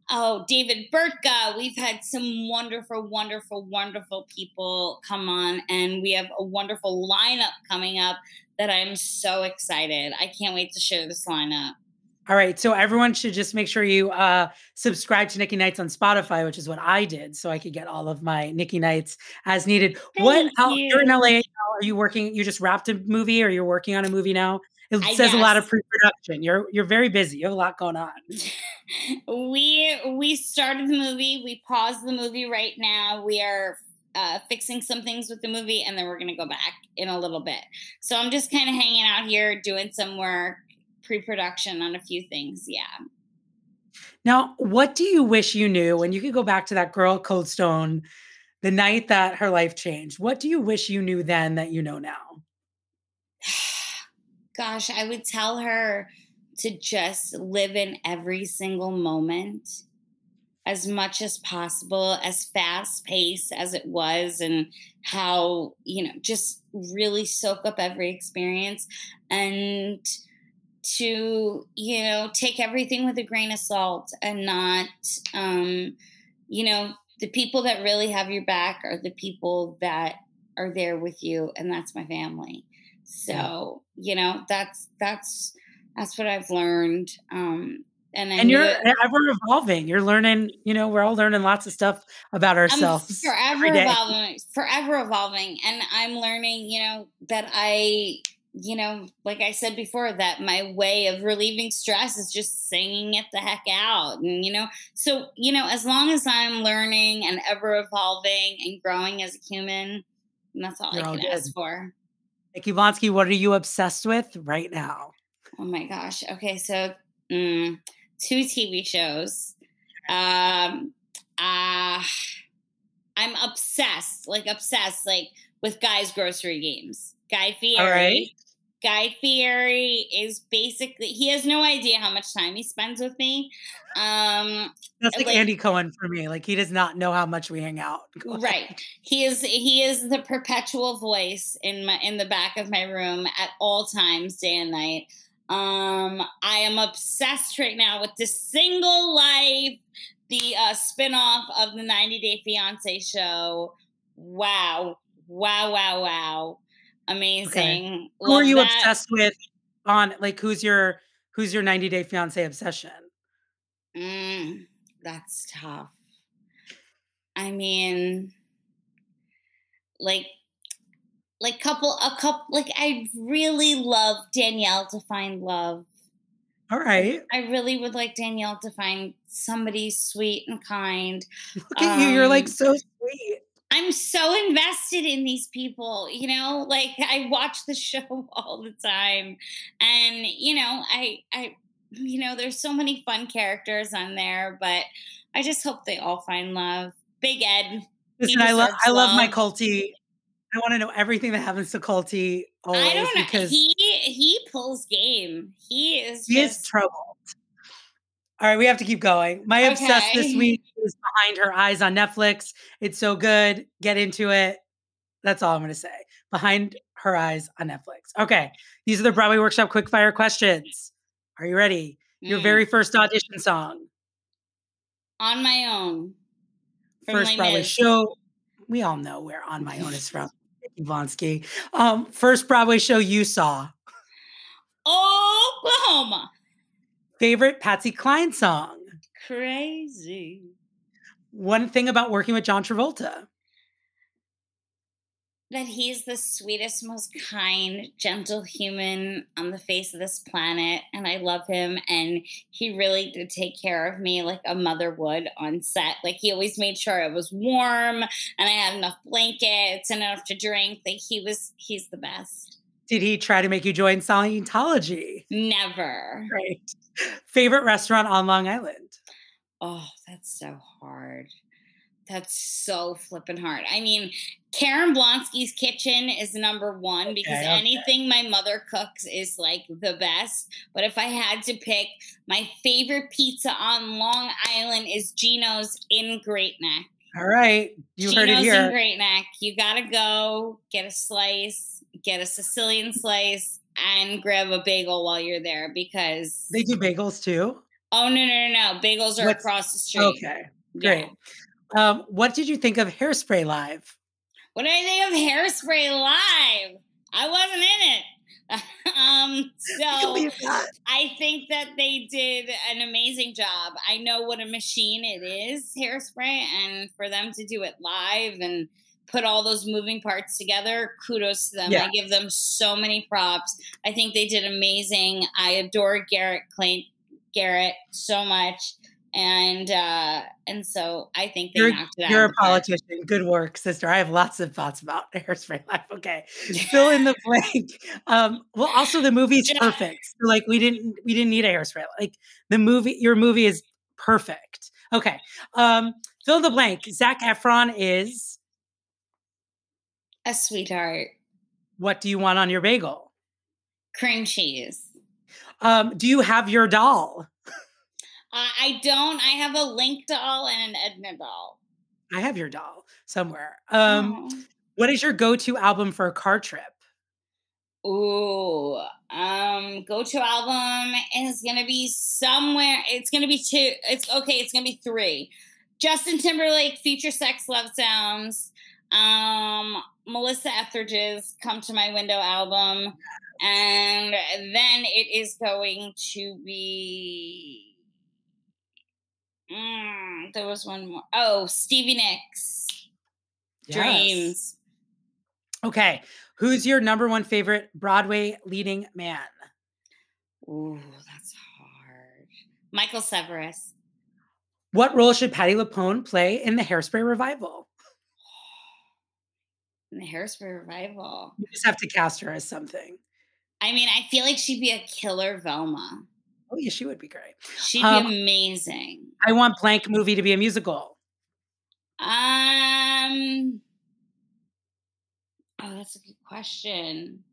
oh, David Burtka. We've had some wonderful, wonderful, wonderful people come on, and we have a wonderful lineup coming up that I'm so excited. I can't wait to share this lineup. All right. So everyone should just make sure you uh, subscribe to Nikki Nights on Spotify, which is what I did, so I could get all of my Nikki Nights as needed. what? Thank How, you're in you. LA. Are you working? You just wrapped a movie, or you're working on a movie now? It I says a lot of pre-production. You're you're very busy. You have a lot going on. (laughs) we we started the movie. We paused the movie right now. We are uh, fixing some things with the movie, and then we're gonna go back in a little bit. So I'm just kind of hanging out here, doing some work, pre-production on a few things. Yeah. Now, what do you wish you knew when you could go back to that girl Cold Stone, the night that her life changed? What do you wish you knew then that you know now? (sighs) Gosh, I would tell her to just live in every single moment as much as possible, as fast paced as it was, and how, you know, just really soak up every experience and to, you know, take everything with a grain of salt and not, um, you know, the people that really have your back are the people that are there with you, and that's my family. So, you know, that's that's that's what I've learned. Um and And you're it- ever evolving. You're learning, you know, we're all learning lots of stuff about ourselves. I'm forever every day. evolving, forever evolving, and I'm learning. You know that I, you know, like I said before, that my way of relieving stress is just singing it the heck out, and you know, so you know, as long as I'm learning and ever evolving and growing as a human, that's all You're I can good. ask for. Nikki Blonsky, what are you obsessed with right now? Oh my gosh. Okay, so mm, two TV shows. Um, uh, I'm obsessed, like obsessed, like with guys' grocery games. Guy Fieri. All right. Guy Fieri is basically he has no idea how much time he spends with me. Um, That's like, Like- Andy Cohen for me. Like he does not know how much we hang out. (laughs) Right. He is he is the perpetual voice in my in the back of my room at all times, day and night. Um, I am obsessed right now with the single life, the uh, spinoff of the 90 Day Fiance show. Wow, wow, wow, wow, amazing. Who are you that. obsessed with on like who's your who's your 90 day fiance obsession? Mm, that's tough. I mean, like, like couple, a couple, like I really love Danielle to find love. All right. I really would like Danielle to find somebody sweet and kind. Look at you. You're like Um, so sweet. I'm so invested in these people, you know, like I watch the (laughs) show all the time. And, you know, I, I, you know, there's so many fun characters on there, but I just hope they all find love. Big Ed. Listen, I love I love my love. Colty. I want to know everything that happens to Colty always I don't know. because He, he pulls game. He is he is just, troubled. All right, we have to keep going. My obsessed this week is Behind Her Eyes on Netflix. It's so good. Get into it. That's all I'm going to say. Behind Her Eyes on Netflix. Okay, these are the Broadway Workshop quickfire questions. Are you ready? Your Mm, very first audition song, on my own. first Broadway show. We all know where On My Own is from. Blonsky. Um, first Broadway show you saw. Oklahoma. Favorite Patsy Cline song. Crazy. One thing about working with John Travolta. that he's the sweetest, most kind, gentle human on the face of this planet. And I love him. And he really did take care of me like a mother would on set. Like he always made sure I was warm and I had enough blankets and enough to drink. Like he was, he's the best. Did he try to make you join Scientology? Never. Right. Favorite restaurant on Long Island? Oh, that's so hard. That's so flippin' hard. I mean, Karen Blonsky's kitchen is number one because Okay, okay. anything my mother cooks is like the best. But if I had to pick, my favorite pizza on Long Island is Gino's in Great Neck. All right. You heard it Gino's in here. Great Neck. You gotta go get a slice, get a Sicilian slice, and grab a bagel while you're there because They do bagels too. oh no no no no bagels are What's- across the street. Okay. Yeah. Great. Um, what did you think of Hairspray Live? What do I think of Hairspray Live? I wasn't in it. (laughs) um, (laughs) so I think that they did an amazing job. I know what a machine it is, Hairspray, and for them to do it live and put all those moving parts together, kudos to them. Yeah. I give them so many props. I think they did amazing. I adore Garrett Clay Garrett so much. And uh and so I think they You're, knocked it you're a politician. Good work, sister. I have lots of thoughts about (laughs) Hairspray Life. Okay. (laughs) Fill in the blank. Um, well, also the movie's Yeah. perfect. So, like we didn't we didn't need a hairspray. Like the movie, your movie is perfect. Okay. Um, fill in the blank. Zac Efron is A sweetheart. what do you want on your bagel? Cream cheese. Um, do you have your doll? Uh, I don't. I have a Link doll and an Edna doll. I have your doll somewhere. Um, Oh. what is your go-to album for a car trip? Ooh, um, go to album is gonna be somewhere. It's gonna be two. It's okay. It's gonna be three. Justin Timberlake, Future Sex, Love Sounds. Um, Melissa Etheridge's "Come to My Window" album, and then it is going to be. Mm, there was one more. Oh, Stevie Nicks, Yes. Dreams. Okay. Who's your number one favorite Broadway leading man? Ooh, that's hard. Michael Cerveris. What role should Patti LuPone play in the Hairspray revival? In the Hairspray revival. You just have to cast her as something. I mean, I feel like she'd be a killer Velma. Oh, yeah, she would be great. She'd Um, be amazing. I want blank movie to be a musical. Um. Oh, that's a good question.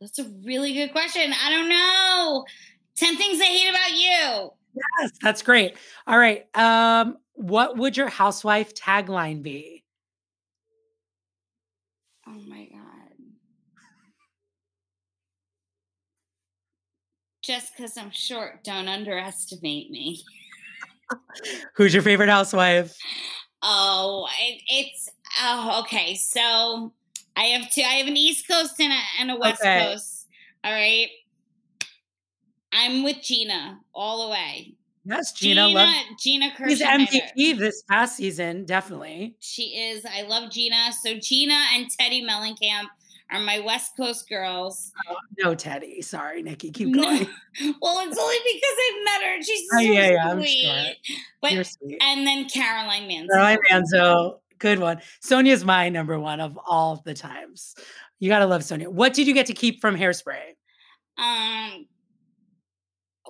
That's a really good question. I don't know. 10 things I hate about you. Yes, that's great. All right. Um, what would your housewife tagline be? Oh my God. Just because I'm short, don't underestimate me. (laughs) Who's your favorite housewife? Oh, it, it's oh okay. So I have two. I have an East Coast and a, and a West Okay. Coast. All right. I'm with Gina all the way. Yes, Gina. Gina, love, Gina she's MVP this past season, definitely. She is. I love Gina. So Gina and Teddi Mellencamp are my West Coast girls. No, Teddi. Sorry, Nikki. Keep No. going. (laughs) Well, it's only because I've met her. She's so Oh, yeah, yeah, sweet. sure. But You're sweet. and then Caroline Manzo. Caroline Manzo, good one. Sonja's my number one of all the times. You gotta love Sonja. What did you get to keep from Hairspray? um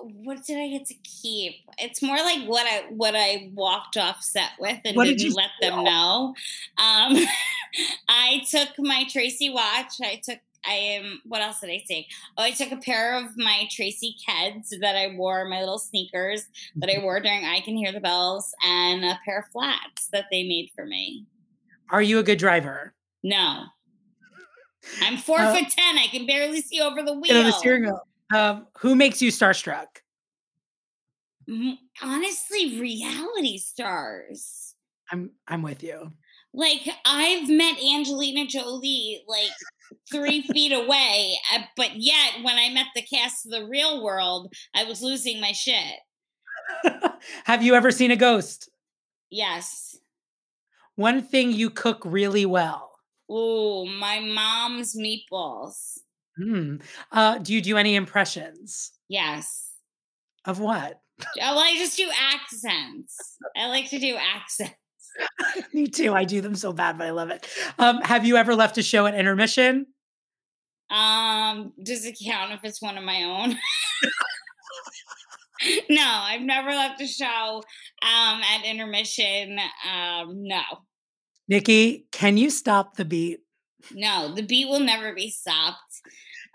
what did I get to keep? It's more like what I what I walked off set with and What did didn't you let them know. Um (laughs) I took my Tracy watch. I took I am what else did I take? Oh, I took a pair of my Tracy Keds that I wore, my little sneakers that I wore during I Can Hear the Bells, and a pair of flats that they made for me. Are you a good driver? No. I'm four Uh, foot ten. I can barely see over the wheel. The steering wheel. Um, who makes you starstruck? Mm, honestly reality stars I'm I'm with you. like i've met angelina jolie like three feet away uh, but yet when i met the cast of the real world i was losing my shit (laughs) Have you ever seen a ghost? yes One thing you cook really well. Ooh, my mom's meatballs Hmm. Uh, do you do any impressions yes of what? oh i just do accents i like to do accents (laughs) Me too. I do them so bad, but I love it. Um, have you ever left a show at intermission? Um, does it count if it's one of my own? (laughs) no, I've never left a show um, at intermission. Um, no. Nikki, can you stop the beat? No, the beat will never be stopped.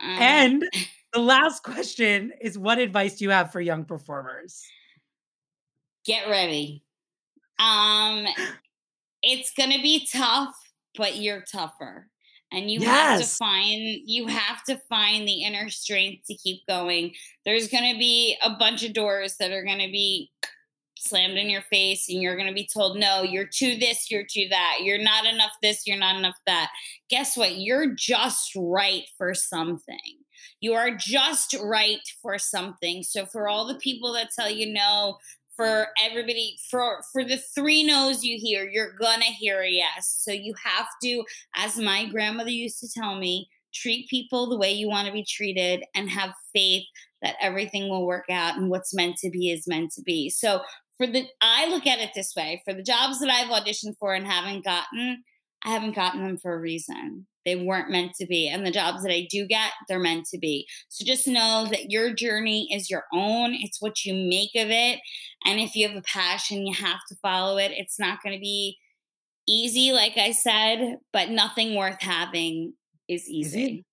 Um, and the last question is what advice do you have for young performers? Get ready. Um it's going to be tough, but you're tougher. And you yes. have to find you have to find the inner strength to keep going. There's going to be a bunch of doors that are going to be slammed in your face and you're going to be told no you're too this you're too that. You're not enough this you're not enough that. Guess what? You're just right for something. You are just right for something. So for all the people that tell you no for everybody for for the three no's you hear you're gonna hear a yes. So you have to as my grandmother used to tell me treat people the way you want to be treated and have faith that everything will work out and what's meant to be is meant to be. So for the i look at it this way for the jobs that i've auditioned for and haven't gotten i haven't gotten them for a reason they weren't meant to be. And the jobs that I do get, they're meant to be. So just know that your journey is your own. It's what you make of it. And if you have a passion, you have to follow it. It's not going to be easy, like I said, but nothing worth having is easy.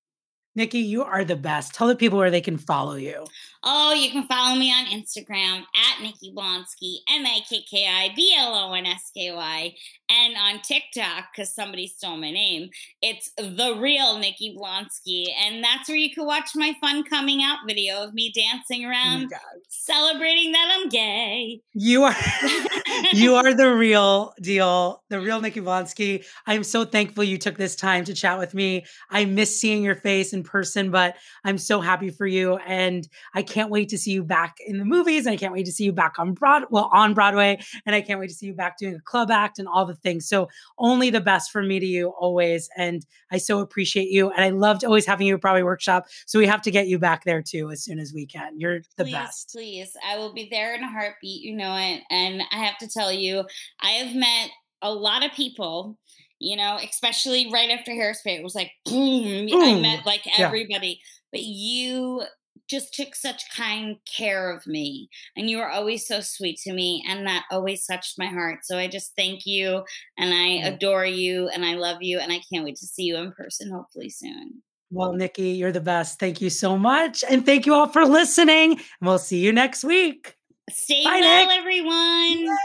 Nikki, you are the best. Tell the people where they can follow you. Oh, you can follow me on Instagram at Nikki Blonsky, M A K K I B L O N S K Y, and on TikTok because somebody stole my name. It's the real Nikki Blonsky, and that's where you can watch my fun coming out video of me dancing oh around, oh celebrating that I'm gay. You are, (laughs) you are the real deal, the real Nikki Blonsky. I'm so thankful you took this time to chat with me. I miss seeing your face and person, but I'm so happy for you. And I can't wait to see you back in the movies. And I can't wait to see you back on Broad, well, on Broadway. And I can't wait to see you back doing a club act and all the things. So only the best from me to you always. And I so appreciate you. And I loved always having you at Broadway Workshop. So we have to get you back there too as soon as we can. You're the please, best. Please. I will be there in a heartbeat. You know it. And I have to tell you, I have met a lot of people you know, especially right after Hairspray. It was like boom. I met like everybody. Yeah. But you just took such kind care of me and you were always so sweet to me and that always touched my heart so i just thank you and i mm. adore you and i love you and i can't wait to see you in person hopefully soon well nikki you're the best thank you so much and thank you all for listening and we'll see you next week stay Bye, well Nick. everyone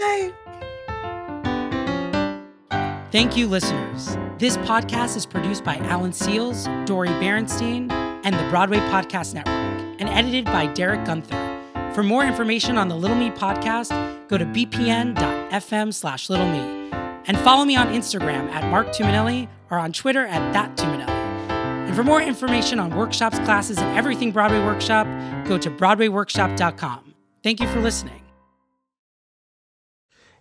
Bye. Thank you, listeners. This podcast is produced by Alan Seales, Dori Berinstein, and the Broadway Podcast Network, and edited by Derek Gunther. For more information on the Little Me podcast, go to bpn.fm slash little me. And follow me on Instagram at Mark Tuminelli or on Twitter at that Tuminelli. And for more information on workshops, classes, and everything Broadway Workshop, go to BroadwayWorkshop.com. Thank you for listening.